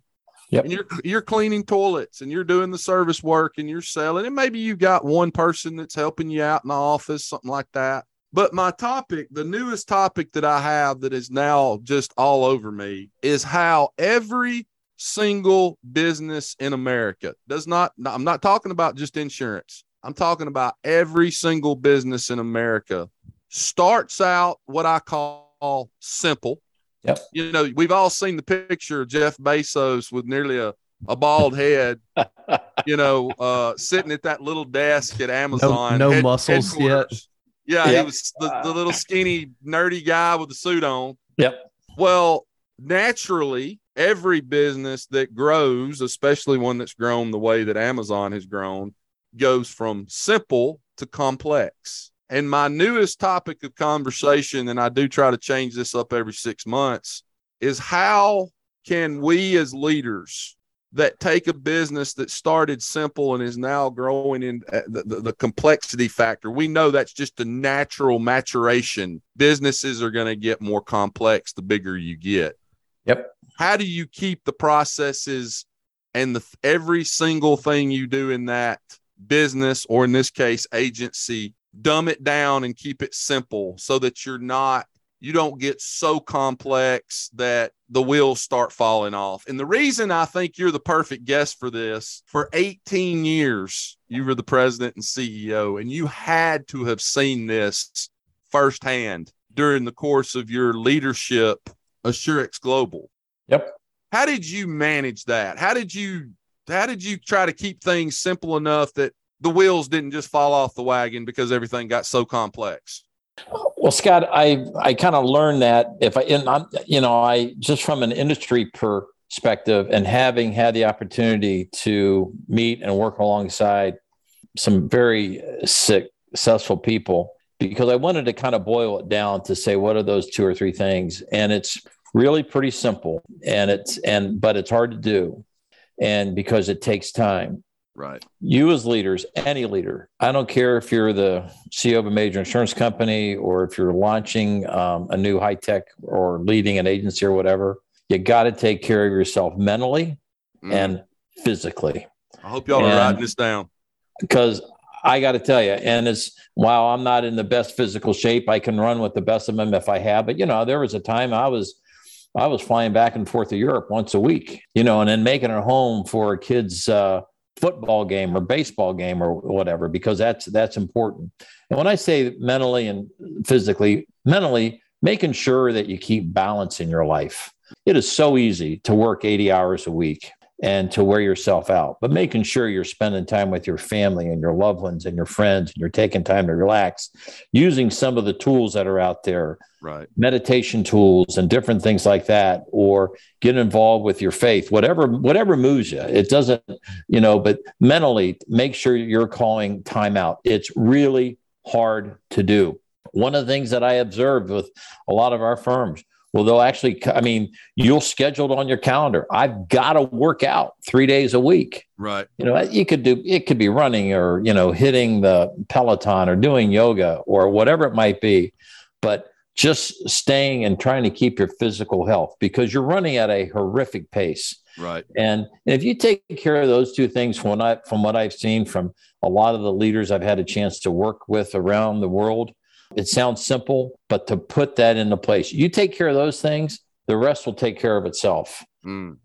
[SPEAKER 3] Yep.
[SPEAKER 1] And you're you're cleaning toilets and you're doing the service work and you're selling and maybe you got one person that's helping you out in the office, something like that. But my topic, the newest topic that I have that is now just all over me is how every single business in America does not, I'm not talking about just insurance. I'm talking about every single business in America starts out what I call simple.
[SPEAKER 3] Yep.
[SPEAKER 1] You know, we've all seen the picture of Jeff Bezos with nearly a, a bald head, you know, uh, sitting at that little desk at Amazon.
[SPEAKER 2] no muscles yet.
[SPEAKER 1] Yeah, he was the, the little skinny, nerdy guy with the suit on.
[SPEAKER 3] Yep.
[SPEAKER 1] Well, naturally, every business that grows, especially one that's grown the way that Amazon has grown, goes from simple to complex. And my newest topic of conversation, and I do try to change this up every six months, is how can we as leaders that take a business that started simple and is now growing in uh, the, the, the complexity factor. We know that's just a natural maturation. Businesses are going to get more complex the bigger you get.
[SPEAKER 3] Yep.
[SPEAKER 1] How do you keep the processes and the every single thing you do in that business or in this case agency dumb it down and keep it simple so that you're not you don't get so complex that the wheels start falling off. And the reason I think you're the perfect guest for this, for 18 years, you were the president and CEO, and you had to have seen this firsthand during the course of your leadership, Assurex Global.
[SPEAKER 3] Yep.
[SPEAKER 1] How did you manage that? How did you how did you try to keep things simple enough that the wheels didn't just fall off the wagon because everything got so complex?
[SPEAKER 3] Well, Scott, I I kind of learned that if I, and I'm, you know, I just from an industry perspective and having had the opportunity to meet and work alongside some very uh, successful people, because I wanted to kind of boil it down to say what are those two or three things, and it's really pretty simple, and it's and but it's hard to do, and because it takes time
[SPEAKER 1] Right.
[SPEAKER 3] you as leaders, any leader, I don't care if you're the CEO of a major insurance company or if you're launching um, a new high tech or leading an agency or whatever, you got to take care of yourself mentally
[SPEAKER 1] Mm.
[SPEAKER 3] and physically.
[SPEAKER 1] I hope y'all are writing this down.
[SPEAKER 3] Because I got to tell you, and it's while I'm not in the best physical shape, I can run with the best of them if I have. But you know, there was a time I was. I was flying back and forth to Europe once a week, you know, and then making it home for a kid's uh, football game or baseball game or whatever because that's that's important and when i say mentally and physically mentally making sure that you keep balance in your life it is so easy to work 80 hours a week and to wear yourself out but making sure you're spending time with your family and your loved ones and your friends and you're taking time to relax using some of the tools that are out there
[SPEAKER 1] Right.
[SPEAKER 3] meditation tools and different things like that or get involved with your faith whatever whatever moves you. It doesn't you know but mentally make sure you're calling time out. It's really hard to do. One of the things that i observed with a lot of our firms Well, they'll actually, I mean, you'll schedule it on your calendar. I've got to work out three days a week.
[SPEAKER 1] Right.
[SPEAKER 3] You know, you could do, it could be running or, you know, hitting the Peloton or doing yoga or whatever it might be. But just staying and trying to keep your physical health because you're running at a horrific pace.
[SPEAKER 1] Right.
[SPEAKER 3] And if you take care of those two things from what, I, from what I've seen from a lot of the leaders I've had a chance to work with around the world, it sounds simple, but to put that into place, you take care of those things, the rest will take care of itself.
[SPEAKER 1] Mm.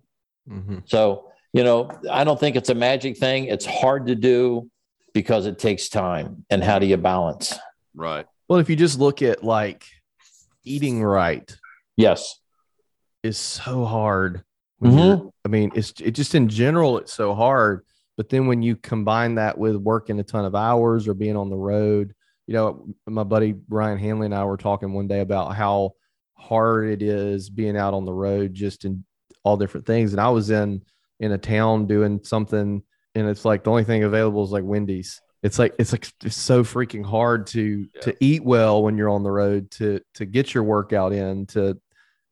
[SPEAKER 2] Mm-hmm.
[SPEAKER 3] So, you know, I don't think it's a magic thing. It's hard to do because it takes time. And how do you balance?
[SPEAKER 1] Right.
[SPEAKER 2] Well, if you just look at like eating right
[SPEAKER 3] Yes.
[SPEAKER 2] is so hard. when
[SPEAKER 3] Mhm.
[SPEAKER 2] I mean, it's it just in general, it's so hard. But then when you combine that with working a ton of hours or being on the road, you know, my buddy Ryan Hanley and I were talking one day about how hard it is being out on the road, just in all different things. And I was in in a town doing something, and it's like the only thing available is like Wendy's. It's like it's like it's so freaking hard to
[SPEAKER 1] Yeah.
[SPEAKER 2] to eat well when you're on the road to to get your workout in to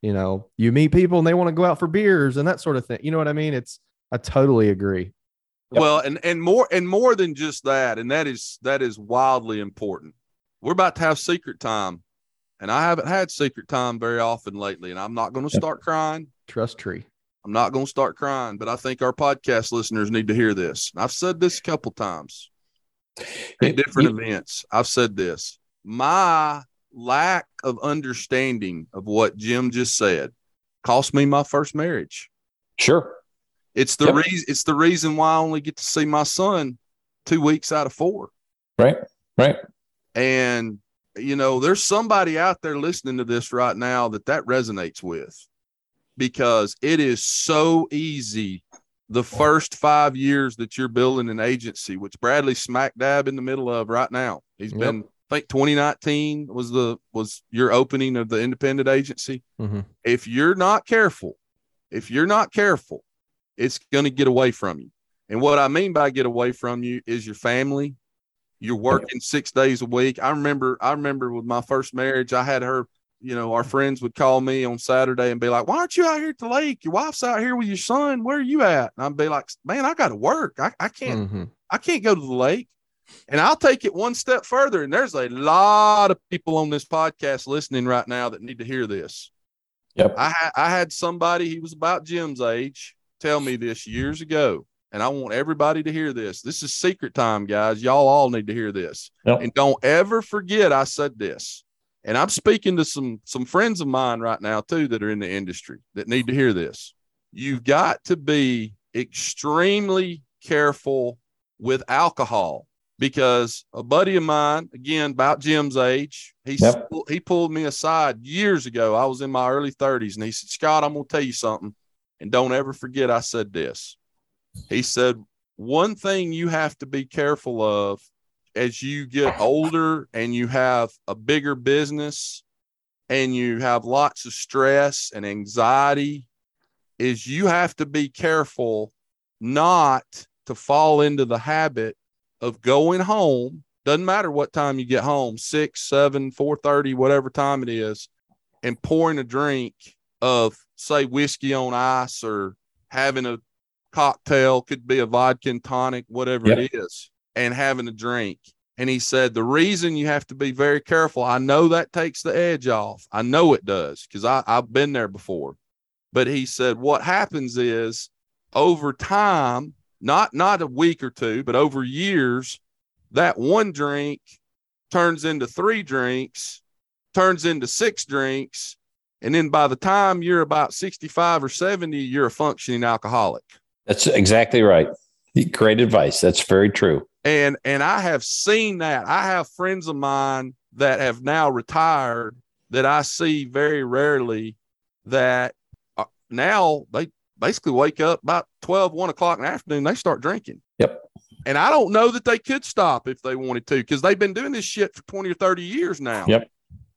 [SPEAKER 2] you know you meet people and they want to go out for beers and that sort of thing you know what i mean it's i totally agree.
[SPEAKER 1] Well, and and more and more than just that, and that is that is wildly important. We're about to have secret time, and I haven't had secret time very often lately, and I'm not going to start crying.
[SPEAKER 2] trust tree
[SPEAKER 1] I'm not going to start crying, but I think our podcast listeners need to hear this. And I've said this a couple times at different events. I've said this. My lack of understanding of what Jim just said cost me my first marriage.
[SPEAKER 3] Sure.
[SPEAKER 1] It's the
[SPEAKER 3] Yep.
[SPEAKER 1] reason. It's the reason why I only get to see my son two weeks out of four.
[SPEAKER 3] Right. Right.
[SPEAKER 1] And you know, there's somebody out there listening to this right now that that resonates with, because it is so easy. The first five years that you're building an agency, which Bradley smack dab in the middle of right now, he's
[SPEAKER 2] Yep.
[SPEAKER 1] been. I think 2019 was the was your opening of the independent agency.
[SPEAKER 2] mm-hmm.
[SPEAKER 1] if you're not careful, if you're not careful, it's going to get away from you. And what I mean by get away from you is your family. You're working six days a week. I remember, I remember with my first marriage, I had her, you know, our friends would call me on Saturday and be like, Why aren't you out here at the lake? Your wife's out here with your son. Where are you at? And I'd be like, Man, I got to work. I, I can't
[SPEAKER 2] Mm-hmm.
[SPEAKER 1] I can't go to the lake. And I'll take it one step further. And there's a lot of people on this podcast listening right now that need to hear this.
[SPEAKER 3] Yep.
[SPEAKER 1] I, I had somebody, he was about Jim's age, tell me this years ago. And I want everybody to hear this. This is secret time, guys. Y'all all need to hear this.
[SPEAKER 3] Yep.
[SPEAKER 1] And don't ever forget I said this. And I'm speaking to some some friends of mine right now too that are in the industry that need to hear this. You've got to be extremely careful with alcohol because a buddy of mine, again about Jim's age, he
[SPEAKER 3] Yep.
[SPEAKER 1] he pulled me aside years ago. I was in my early 30s, and he said, "Scott, I'm going to tell you something, and don't ever forget I said this." He said, "One thing you have to be careful of as you get older and you have a bigger business and you have lots of stress and anxiety is you have to be careful not to fall into the habit of going home doesn't matter what time you get home six seven four thirty whatever time it is and pouring a drink of say whiskey on ice or having a cocktail could be a vodka and tonic whatever
[SPEAKER 3] Yep.
[SPEAKER 1] it is and having a drink. And he said the reason you have to be very careful i know that takes the edge off. I know it does because i've been there before. But he said what happens is over time not not a week or two but over years that one drink turns into three drinks turns into six drinks and then by the time you're about 65 or 70 you're a functioning alcoholic
[SPEAKER 3] That's exactly right. Great advice. That's very true.
[SPEAKER 1] and and i have seen that i have friends of mine that have now retired that i see very rarely that uh, now they basically wake up about 12 1 o'clock in the afternoon they start drinking
[SPEAKER 3] Yep.
[SPEAKER 1] and i don't know that they could stop if they wanted to because they've been doing this shit for 20 or 30 years now
[SPEAKER 3] Yep.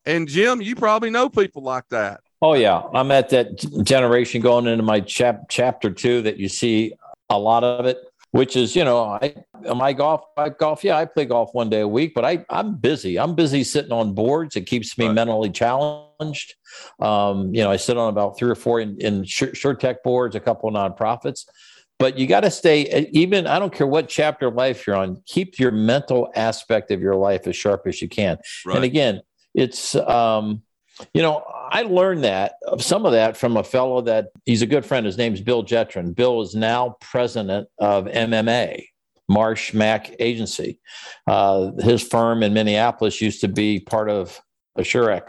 [SPEAKER 1] And jim you probably know people like that
[SPEAKER 3] Oh yeah, I'm at that generation going into my chap chapter two that you see a lot of it, which is you know I am I golf I golf yeah I play golf one day a week, but I I'm busy. I'm busy sitting on boards. It keeps me
[SPEAKER 1] Right.
[SPEAKER 3] mentally challenged. Um, you know, I sit on about three or four in, insurtech boards, a couple of nonprofits. But you got to stay, even I don't care what chapter of life you're on, keep your mental aspect of your life as sharp as you can. Right. And again, it's, um, you know, I learned that some of that from a fellow that he's a good friend. His name's Bill Jetron. Bill is now president of MMA, Marsh Mac Agency. Uh, his firm in Minneapolis used to be part of Assurex.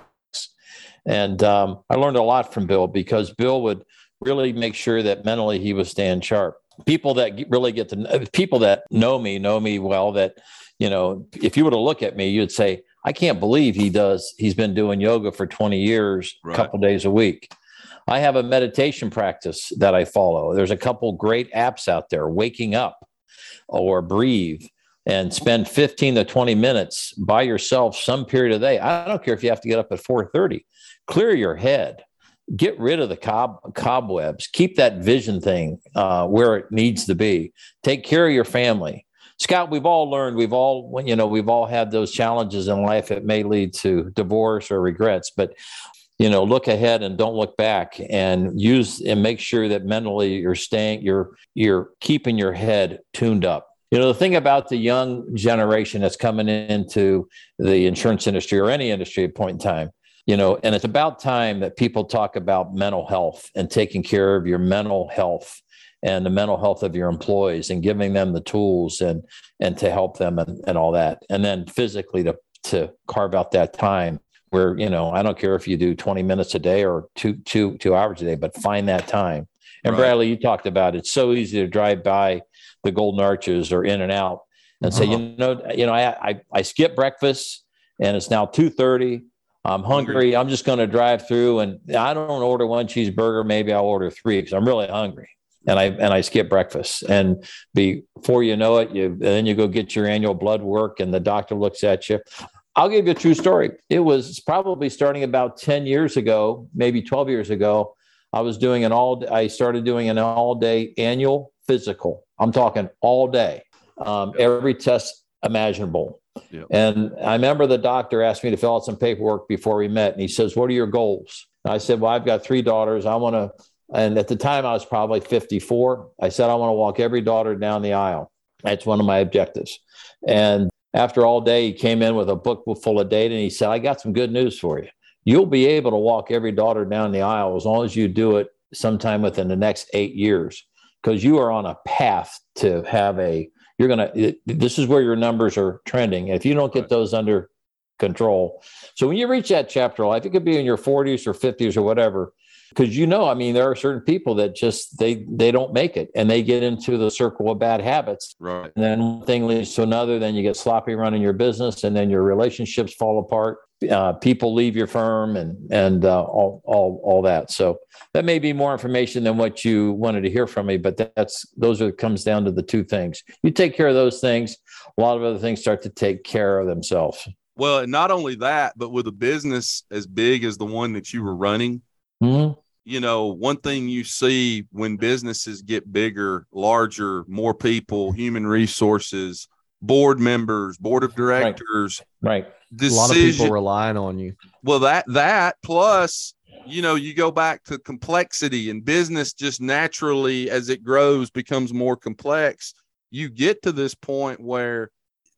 [SPEAKER 3] And um, I learned a lot from Bill because Bill would really make sure that mentally he was staying sharp. People that really get to people that know me know me well. That you know, if you were to look at me, you'd say, "I can't believe he does. He's been doing yoga for 20 years, right. a couple days a week." I have a meditation practice that I follow. There's a couple great apps out there, Waking Up or Breathe, and spend 15 to 20 minutes by yourself some period of the day. I don't care if you have to get up at 4:30. Clear your head get rid of the cob cobwebs keep that vision thing uh, where it needs to be take care of your family scott we've all learned we've all you know we've all had those challenges in life it may lead to divorce or regrets but you know look ahead and don't look back and use and make sure that mentally you're staying you're you're keeping your head tuned up. You know the thing about the young generation that's coming into the insurance industry or any industry at point in time you know and it's about time that people talk about mental health and taking care of your mental health and the mental health of your employees and giving them the tools and and to help them and, and all that and then physically to to carve out that time where you know i don't care if you do 20 minutes a day or two two two hours a day but find that time and right. bradley you talked about it. it's so easy to drive by the golden arches or in and out and uh-huh. say you know you know I, I i skip breakfast and it's now 2.30 I'm hungry. I'm just going to drive through and I don't order one cheeseburger. Maybe I'll order three because I'm really hungry. And I and I skip breakfast. And before you know it, you then you go get your annual blood work, and the doctor looks at you. I'll give you a true story. It was probably starting about 10 years ago, maybe 12 years ago. I was doing an all. I started doing an all day annual physical. I'm talking all day, um, every test imaginable. Yep. And I remember the doctor asked me to fill out some paperwork before we met. And he says, What are your goals? And I said, Well, I've got three daughters. I want to, and at the time I was probably 54. I said, I want to walk every daughter down the aisle. That's one of my objectives. And after all day, he came in with a book full of data and he said, I got some good news for you. You'll be able to walk every daughter down the aisle as long as you do it sometime within the next eight years, because you are on a path to have a you're going to, this is where your numbers are trending. If you don't get those under control. So when you reach that chapter life, it could be in your 40s or 50s or whatever, because you know, I mean, there are certain people that just they they don't make it and they get into the circle of bad habits.
[SPEAKER 1] Right.
[SPEAKER 3] And then one thing leads to another, then you get sloppy running your business and then your relationships fall apart uh, people leave your firm and and uh, all all all that. So that may be more information than what you wanted to hear from me, but that's those are comes down to the two things. You take care of those things, a lot of other things start to take care of themselves.
[SPEAKER 1] Well, not only that, but with a business as big as the one that you were running,
[SPEAKER 3] mm-hmm.
[SPEAKER 1] you know, one thing you see when businesses get bigger, larger, more people, human resources, board members, board of directors,
[SPEAKER 3] right. right
[SPEAKER 2] decision. A lot of people relying on you.
[SPEAKER 1] Well, that that plus, you know, you go back to complexity and business just naturally as it grows becomes more complex. You get to this point where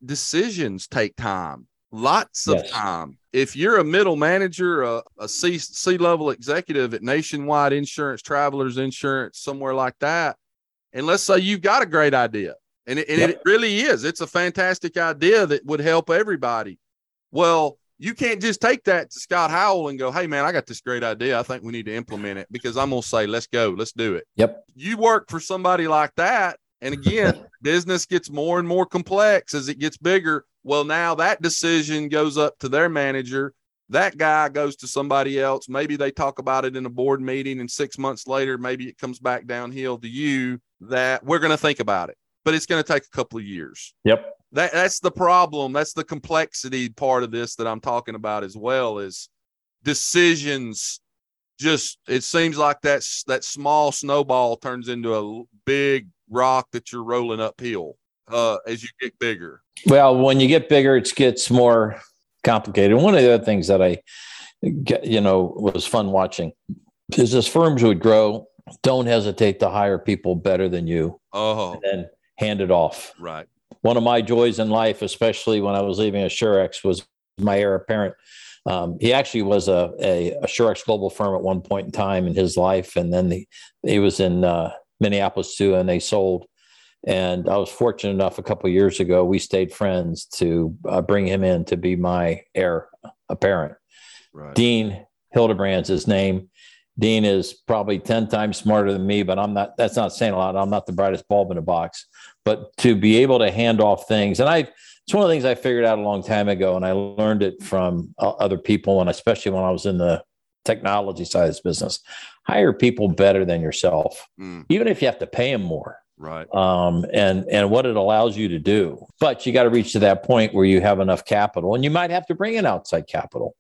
[SPEAKER 1] decisions take time, lots of yes. time. If you're a middle manager, a, a C C level executive at Nationwide Insurance, Travelers Insurance, somewhere like that, and let's say you've got a great idea, and, it, and yep. it really is, it's a fantastic idea that would help everybody well, you can't just take that to Scott Howell and go, hey, man, I got this great idea. I think we need to implement it because I'm going to say, let's go, let's do it.
[SPEAKER 3] Yep.
[SPEAKER 1] You work for somebody like that. And again, business gets more and more complex as it gets bigger. Well, now that decision goes up to their manager. That guy goes to somebody else. Maybe they talk about it in a board meeting, and six months later, maybe it comes back downhill to you that we're going to think about it. But it's going to take a couple of years.
[SPEAKER 3] Yep
[SPEAKER 1] that that's the problem that's the complexity part of this that i'm talking about as well is decisions just it seems like that that small snowball turns into a big rock that you're rolling uphill uh, as you get bigger
[SPEAKER 3] well when you get bigger it gets more complicated one of the other things that i you know, was fun watching. Is as firms would grow, don't hesitate to hire people better than you
[SPEAKER 1] Oh,
[SPEAKER 3] and then hand it off.
[SPEAKER 1] right.
[SPEAKER 3] One of my joys in life, especially when I was leaving Assurex, was my heir apparent. Um, he actually was a, a Assurex global firm at one point in time in his life, and then the, he was in uh, Minneapolis too, and they sold. And I was fortunate enough a couple of years ago, we stayed friends to uh, bring him in to be my heir apparent.
[SPEAKER 1] Right.
[SPEAKER 3] Dean Hildebrand's his name. Dean is probably 10 times smarter than me, but I'm not, that's not saying a lot. I'm not the brightest bulb in the box, but to be able to hand off things. And I, it's one of the things I figured out a long time ago. And I learned it from uh, other people. And especially when I was in the technology side of this business, hire people better than yourself,
[SPEAKER 1] Mm,
[SPEAKER 3] even if you have to pay them more
[SPEAKER 1] right.
[SPEAKER 3] um, and and what it allows you to do. But you got to reach to that point where you have enough capital, and you might have to bring in outside capital,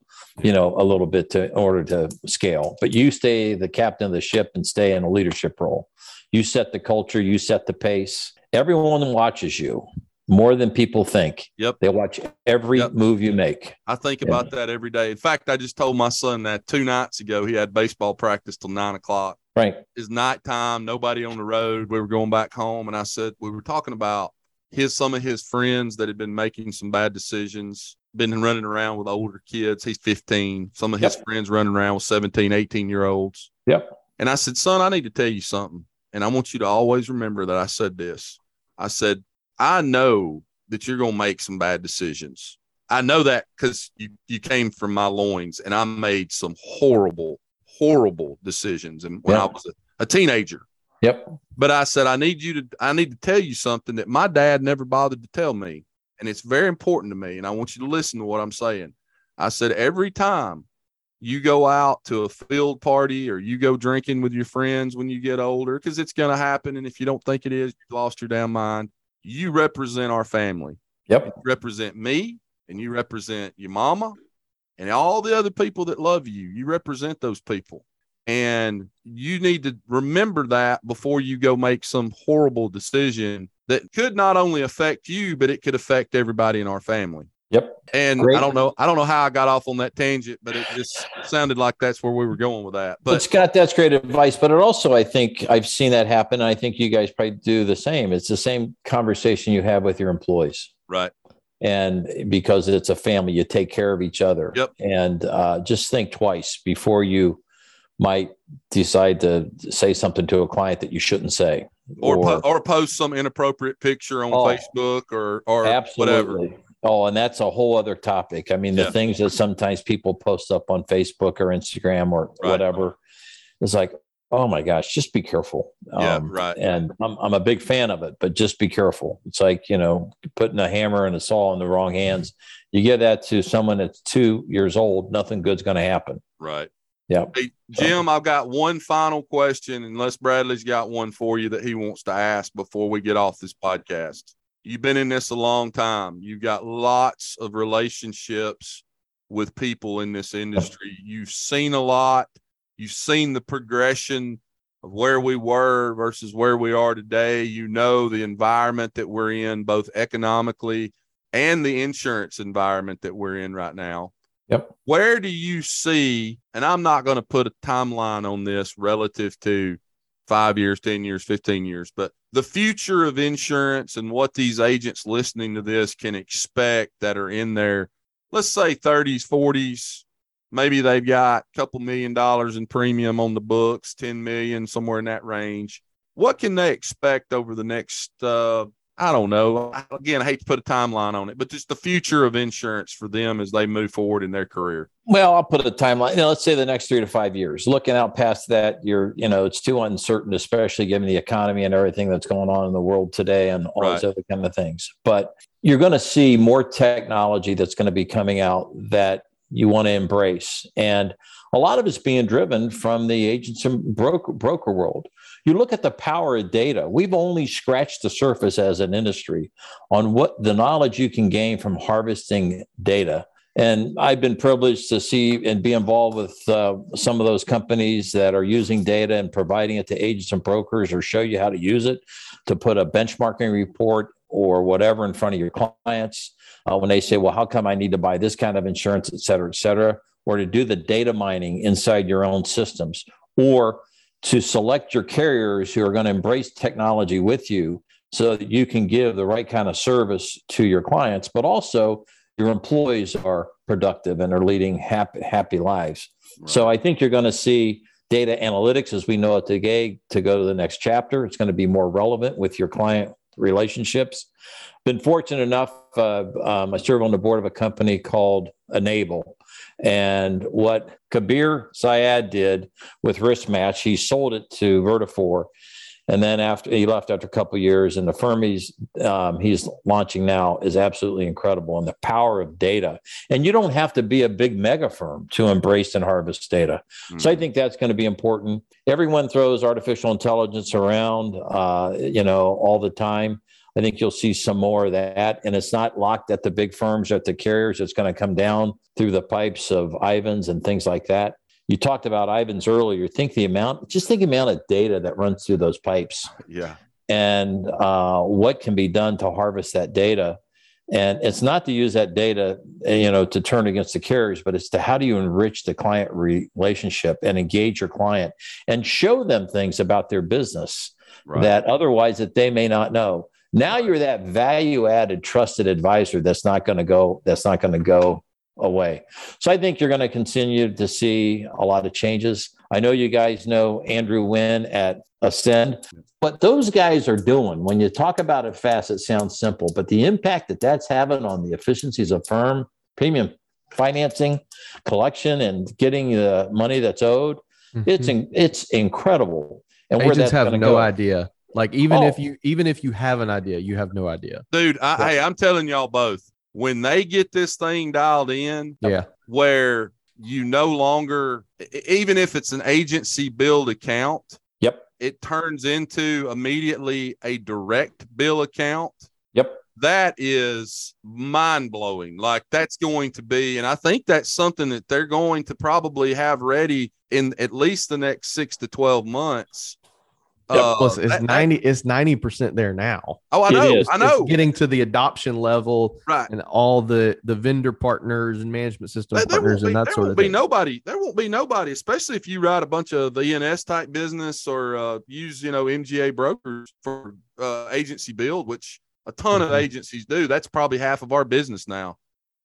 [SPEAKER 3] you know, a little bit to in order to scale. But you stay the captain of the ship and stay in a leadership role. You set the culture, you set the pace. Everyone watches you more than people think.
[SPEAKER 1] Yep.
[SPEAKER 3] They watch every
[SPEAKER 1] Yep.
[SPEAKER 3] move you make.
[SPEAKER 1] I think
[SPEAKER 3] Yeah.
[SPEAKER 1] about that every day. In fact, I just told my son that two nights ago he had baseball practice till nine o'clock.
[SPEAKER 3] Right.
[SPEAKER 1] It's nighttime, nobody on the road. We were going back home, and I said we were talking about his some of his friends that had been making some bad decisions, been running around with older kids. He's 15. Some of his
[SPEAKER 3] Yep.
[SPEAKER 1] friends running around with 17, 18 year olds.
[SPEAKER 3] Yep.
[SPEAKER 1] And I said, son, I need to tell you something. And I want you to always remember that I said this. I said, I know that you're going to make some bad decisions. I know that because you, you came from my loins and I made some horrible, horrible decisions. And when I was a, a teenager,
[SPEAKER 3] Yep.
[SPEAKER 1] but I said, I need you to, I need to tell you something that my dad never bothered to tell me. And it's very important to me. And I want you to listen to what I'm saying. I said, every time you go out to a field party or you go drinking with your friends when you get older, because it's going to happen. And if you don't think it is, you've lost your damn mind. You represent our family.
[SPEAKER 3] Yep.
[SPEAKER 1] You represent me and you represent your mama and all the other people that love you. You represent those people. And you need to remember that before you go make some horrible decision that could not only affect you, but it could affect everybody in our family.
[SPEAKER 3] Yep.
[SPEAKER 1] And
[SPEAKER 3] Great.
[SPEAKER 1] I don't know, I don't know how I got off on that tangent, but it just sounded like that's where we were going with that.
[SPEAKER 3] But
[SPEAKER 1] But
[SPEAKER 3] Scott, that's great advice. But it also, I think I've seen that happen. And I think you guys probably do the same. It's the same conversation you have with your employees.
[SPEAKER 1] right,
[SPEAKER 3] And because it's a family, you take care of each other.
[SPEAKER 1] Yep.
[SPEAKER 3] And uh, just think twice before you might decide to say something to a client that you shouldn't say.
[SPEAKER 1] or po- or post some inappropriate picture on
[SPEAKER 3] Oh.
[SPEAKER 1] Facebook or or
[SPEAKER 3] Absolutely.
[SPEAKER 1] whatever.
[SPEAKER 3] Oh, and that's a whole other topic. I mean, the
[SPEAKER 1] Yeah.
[SPEAKER 3] things that sometimes people post up on Facebook or Instagram or
[SPEAKER 1] Right.
[SPEAKER 3] whatever, it's like, oh my gosh, just be careful.
[SPEAKER 1] Yeah,
[SPEAKER 3] Um,
[SPEAKER 1] right.
[SPEAKER 3] And I'm, I'm a big fan of it, but just be careful. It's like, you know, putting a hammer and a saw in the wrong hands. You give that to someone that's two years old, nothing good's going to happen.
[SPEAKER 1] Right.
[SPEAKER 3] Yeah.
[SPEAKER 1] Hey, Jim, I've got one final question, unless Bradley's got one for you that he wants to ask before we get off this podcast. You've been in this a long time. You've got lots of relationships with people in this industry. You've seen a lot. You've seen the progression of where we were versus where we are today. You know the environment that we're in, both economically and the insurance environment that we're in right now Yep. where do you see and i'm not going to put a timeline on this relative to five years 10 years 15 years. But the future of insurance and what these agents listening to this can expect that are in their let's say 30s 40s maybe they've got a couple million dollars in premium on the books 10 million somewhere in that range. What can they expect over the next uh, I don't know. Again, I hate to put a timeline on it, but just the future of insurance for them as they move forward in their career.
[SPEAKER 3] Well, I'll put a timeline. You know, let's say the next three to five years. Looking out past that, you're, you know, it's too uncertain, especially given the economy and everything that's going on in the world today and all those other kind of things. But you're going to see more technology that's going to be coming out that you want to embrace, and a lot of it's being driven from the agents and broker broker world. You look at the power of data. We've only scratched the surface as an industry on what the knowledge you can gain from harvesting data. And I've been privileged to see and be involved with uh, some of those companies that are using data and providing it to agents and brokers or show you how to use it to put a benchmarking report or whatever in front of your clients. Uh, when they say, well, how come I need to buy this kind of insurance, et cetera, et cetera? or to do the data mining inside your own systems or to select your carriers who are going to embrace technology with you so that you can give the right kind of service to your clients, but also your employees are productive and are leading happy, happy lives. Right. So I think you're going to see data analytics as we know it today to go to the next chapter. It's going to be more relevant with your client relationships. Been fortunate enough, uh, um, I serve on the board of a company called Enable. And what Kabir Syed did with RiskMatch, he sold it to Vertafore. and then after he left after a couple years, and the firm he's um, he's launching now is absolutely incredible, and the power of data. And you don't have to be a big mega firm to embrace and harvest data. Mm-hmm. So I mm-hmm. think that's going to be important. Everyone throws artificial intelligence around, uh, you know, all the time. I think you'll see some more of that. And it's not locked at the big firms, at the carriers. It's going to come down through the pipes of Ivans and things like that you talked about Ivans earlier. Think the amount, just think the amount of data that runs through those pipes.
[SPEAKER 1] Yeah.
[SPEAKER 3] And uh, what can be done to harvest that data. And it's not to use that data, you know, to turn against the carriers, but it's to how do you enrich the client relationship and engage your client and show them things about their business right. that otherwise that they may not know. Now you're that value added trusted advisor that's not going to go that's not going to go away. So I think you're going to continue to see a lot of changes. I know you guys know Andrew Wynn at Ascend. What those guys are doing, when you talk about it fast, it sounds simple, but the impact that that's having on the efficiencies of firm, premium financing, collection, and getting the money that's owed, mm-hmm. it's in, it's incredible.
[SPEAKER 2] And agents have no go. idea. Like even oh. if you even if you have an idea, you have no idea,
[SPEAKER 1] dude. I, hey, I'm telling y'all both when they get this thing dialed in,
[SPEAKER 2] yeah,
[SPEAKER 1] where you no longer, even if it's an agency billed account,
[SPEAKER 3] yep,
[SPEAKER 1] it turns into immediately a direct bill account.
[SPEAKER 3] Yep.
[SPEAKER 1] That is mind blowing. Like that's going to be, and I think that's something that they're going to probably have ready in at least the next six to 12 months
[SPEAKER 2] uh, Plus, it's that, ninety. That, it's ninety percent there now.
[SPEAKER 1] Oh, I know. I know.
[SPEAKER 2] It's getting to the adoption level,
[SPEAKER 1] right?
[SPEAKER 2] And all the the vendor partners and management system there, partners
[SPEAKER 1] there
[SPEAKER 2] and
[SPEAKER 1] be,
[SPEAKER 2] that sort
[SPEAKER 1] of
[SPEAKER 2] thing.
[SPEAKER 1] Be nobody. There won't be nobody, especially if you write a bunch of the E&S type business or uh, use you know MGA brokers for uh, agency billed, which a ton mm-hmm. of agencies do. That's probably half of our business now.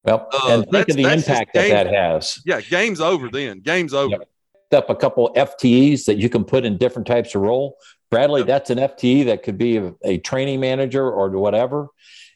[SPEAKER 3] Well, uh, and think of the impact that that has.
[SPEAKER 1] Yeah, game's over then. Game's over. Yep
[SPEAKER 3] up a couple FTEs that you can put in different types of role. Bradley, yep. that's an FTE that could be a, a, training manager or whatever,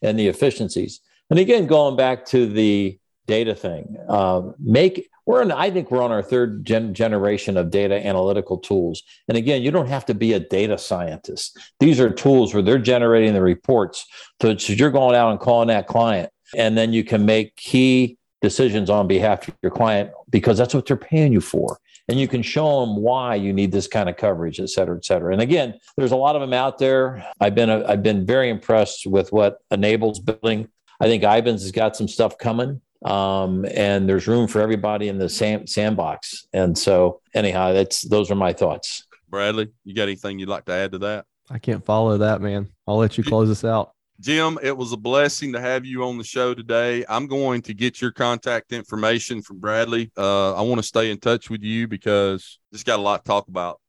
[SPEAKER 3] and the efficiencies. And again, going back to the data thing, uh, make we're in, I think we're on our third gen- generation of data analytical tools. And again, you don't have to be a data scientist. These are tools where they're generating the reports. So, so you're going out and calling that client, and then you can make key decisions on behalf of your client because that's what they're paying you for and you can show them why you need this kind of coverage, et cetera, et cetera. And again, there's a lot of them out there. I've been a, I've been very impressed with what Enable's building. I think Ivans has got some stuff coming, um, and there's room for everybody in the sand, sandbox. And so, anyhow, that's those are my thoughts.
[SPEAKER 1] Bradley, you got anything you'd like to add to that?
[SPEAKER 2] I can't follow that, man. I'll let you close us out.
[SPEAKER 1] Jim, it was a blessing to have you on the show today. I'm going to get your contact information from Bradley. Uh, I want to stay in touch with you because just got a lot to talk about.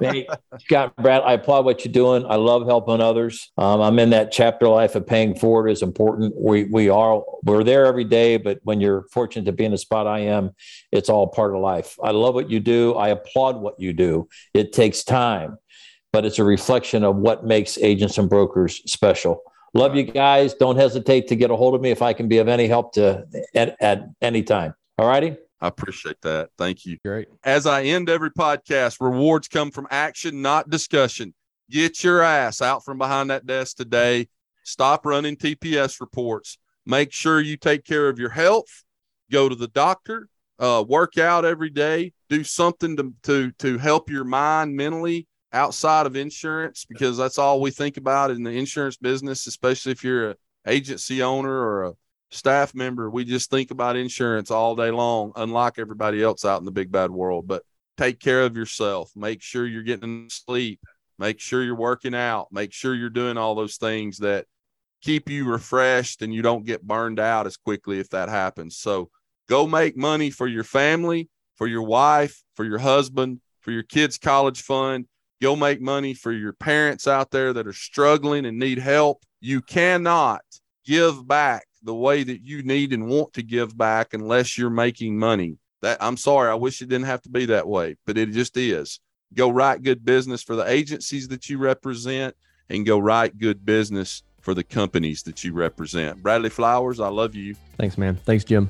[SPEAKER 3] hey, Scott, Brad, I applaud what you're doing. I love helping others. Um, I'm in that chapter life of paying forward is important. We we are we're there every day, but when you're fortunate to be in the spot I am, it's all part of life. I love what you do. I applaud what you do. It takes time, but it's a reflection of what makes agents and brokers special. Love you guys. Don't hesitate to get a hold of me if I can be of any help to at, at any time. All righty.
[SPEAKER 1] I appreciate that. Thank you.
[SPEAKER 2] Great.
[SPEAKER 1] As I end every podcast, rewards come from action, not discussion. Get your ass out from behind that desk today. Stop running TPS reports. Make sure you take care of your health. Go to the doctor. Uh, work out every day. Do something to to to help your mind mentally outside of insurance because that's all we think about in the insurance business, especially if you're a agency owner or a staff member. We just think about insurance all day long, unlike everybody else out in the big bad world. But take care of yourself. Make sure you're getting sleep. Make sure you're working out. Make sure you're doing all those things that keep you refreshed and you don't get burned out as quickly if that happens. So Go make money for your family, for your wife, for your husband, for your kids' college fund. Go make money for your parents out there that are struggling and need help. You cannot give back the way that you need and want to give back unless you're making money. That I'm sorry, I wish it didn't have to be that way, but it just is. Go write good business for the agencies that you represent and go write good business for the companies that you represent. Bradley Flowers, I love you.
[SPEAKER 2] Thanks, man. Thanks, Jim.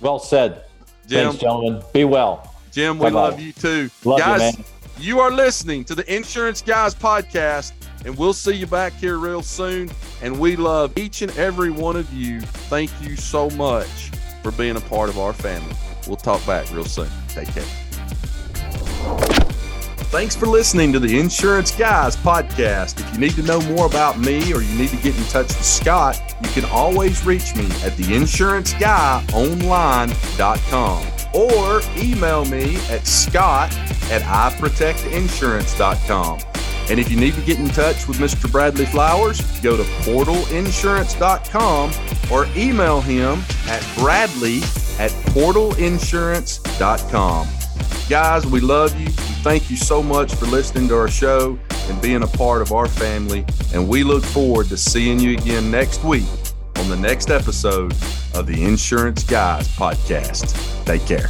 [SPEAKER 3] Well said. Jim, Thanks, gentlemen. Be well.
[SPEAKER 1] Jim, we Bye-bye. love you too.
[SPEAKER 3] Love Guys, you,
[SPEAKER 1] you are listening to the Insurance Guys podcast, and we'll see you back here real soon. And we love each and every one of you. Thank you so much for being a part of our family. We'll talk back real soon. Take care. Thanks for listening to the Insurance Guys podcast. If you need to know more about me or you need to get in touch with Scott, you can always reach me at theinsuranceguyonline.com or email me at scott at iprotectinsurance.com. And if you need to get in touch with Mr. Bradley Flowers, go to portalinsurance.com or email him at bradley at portalinsurance.com. Guys, we love you. Thank you so much for listening to our show and being a part of our family. And we look forward to seeing you again next week on the next episode of the Insurance Guys podcast. Take care.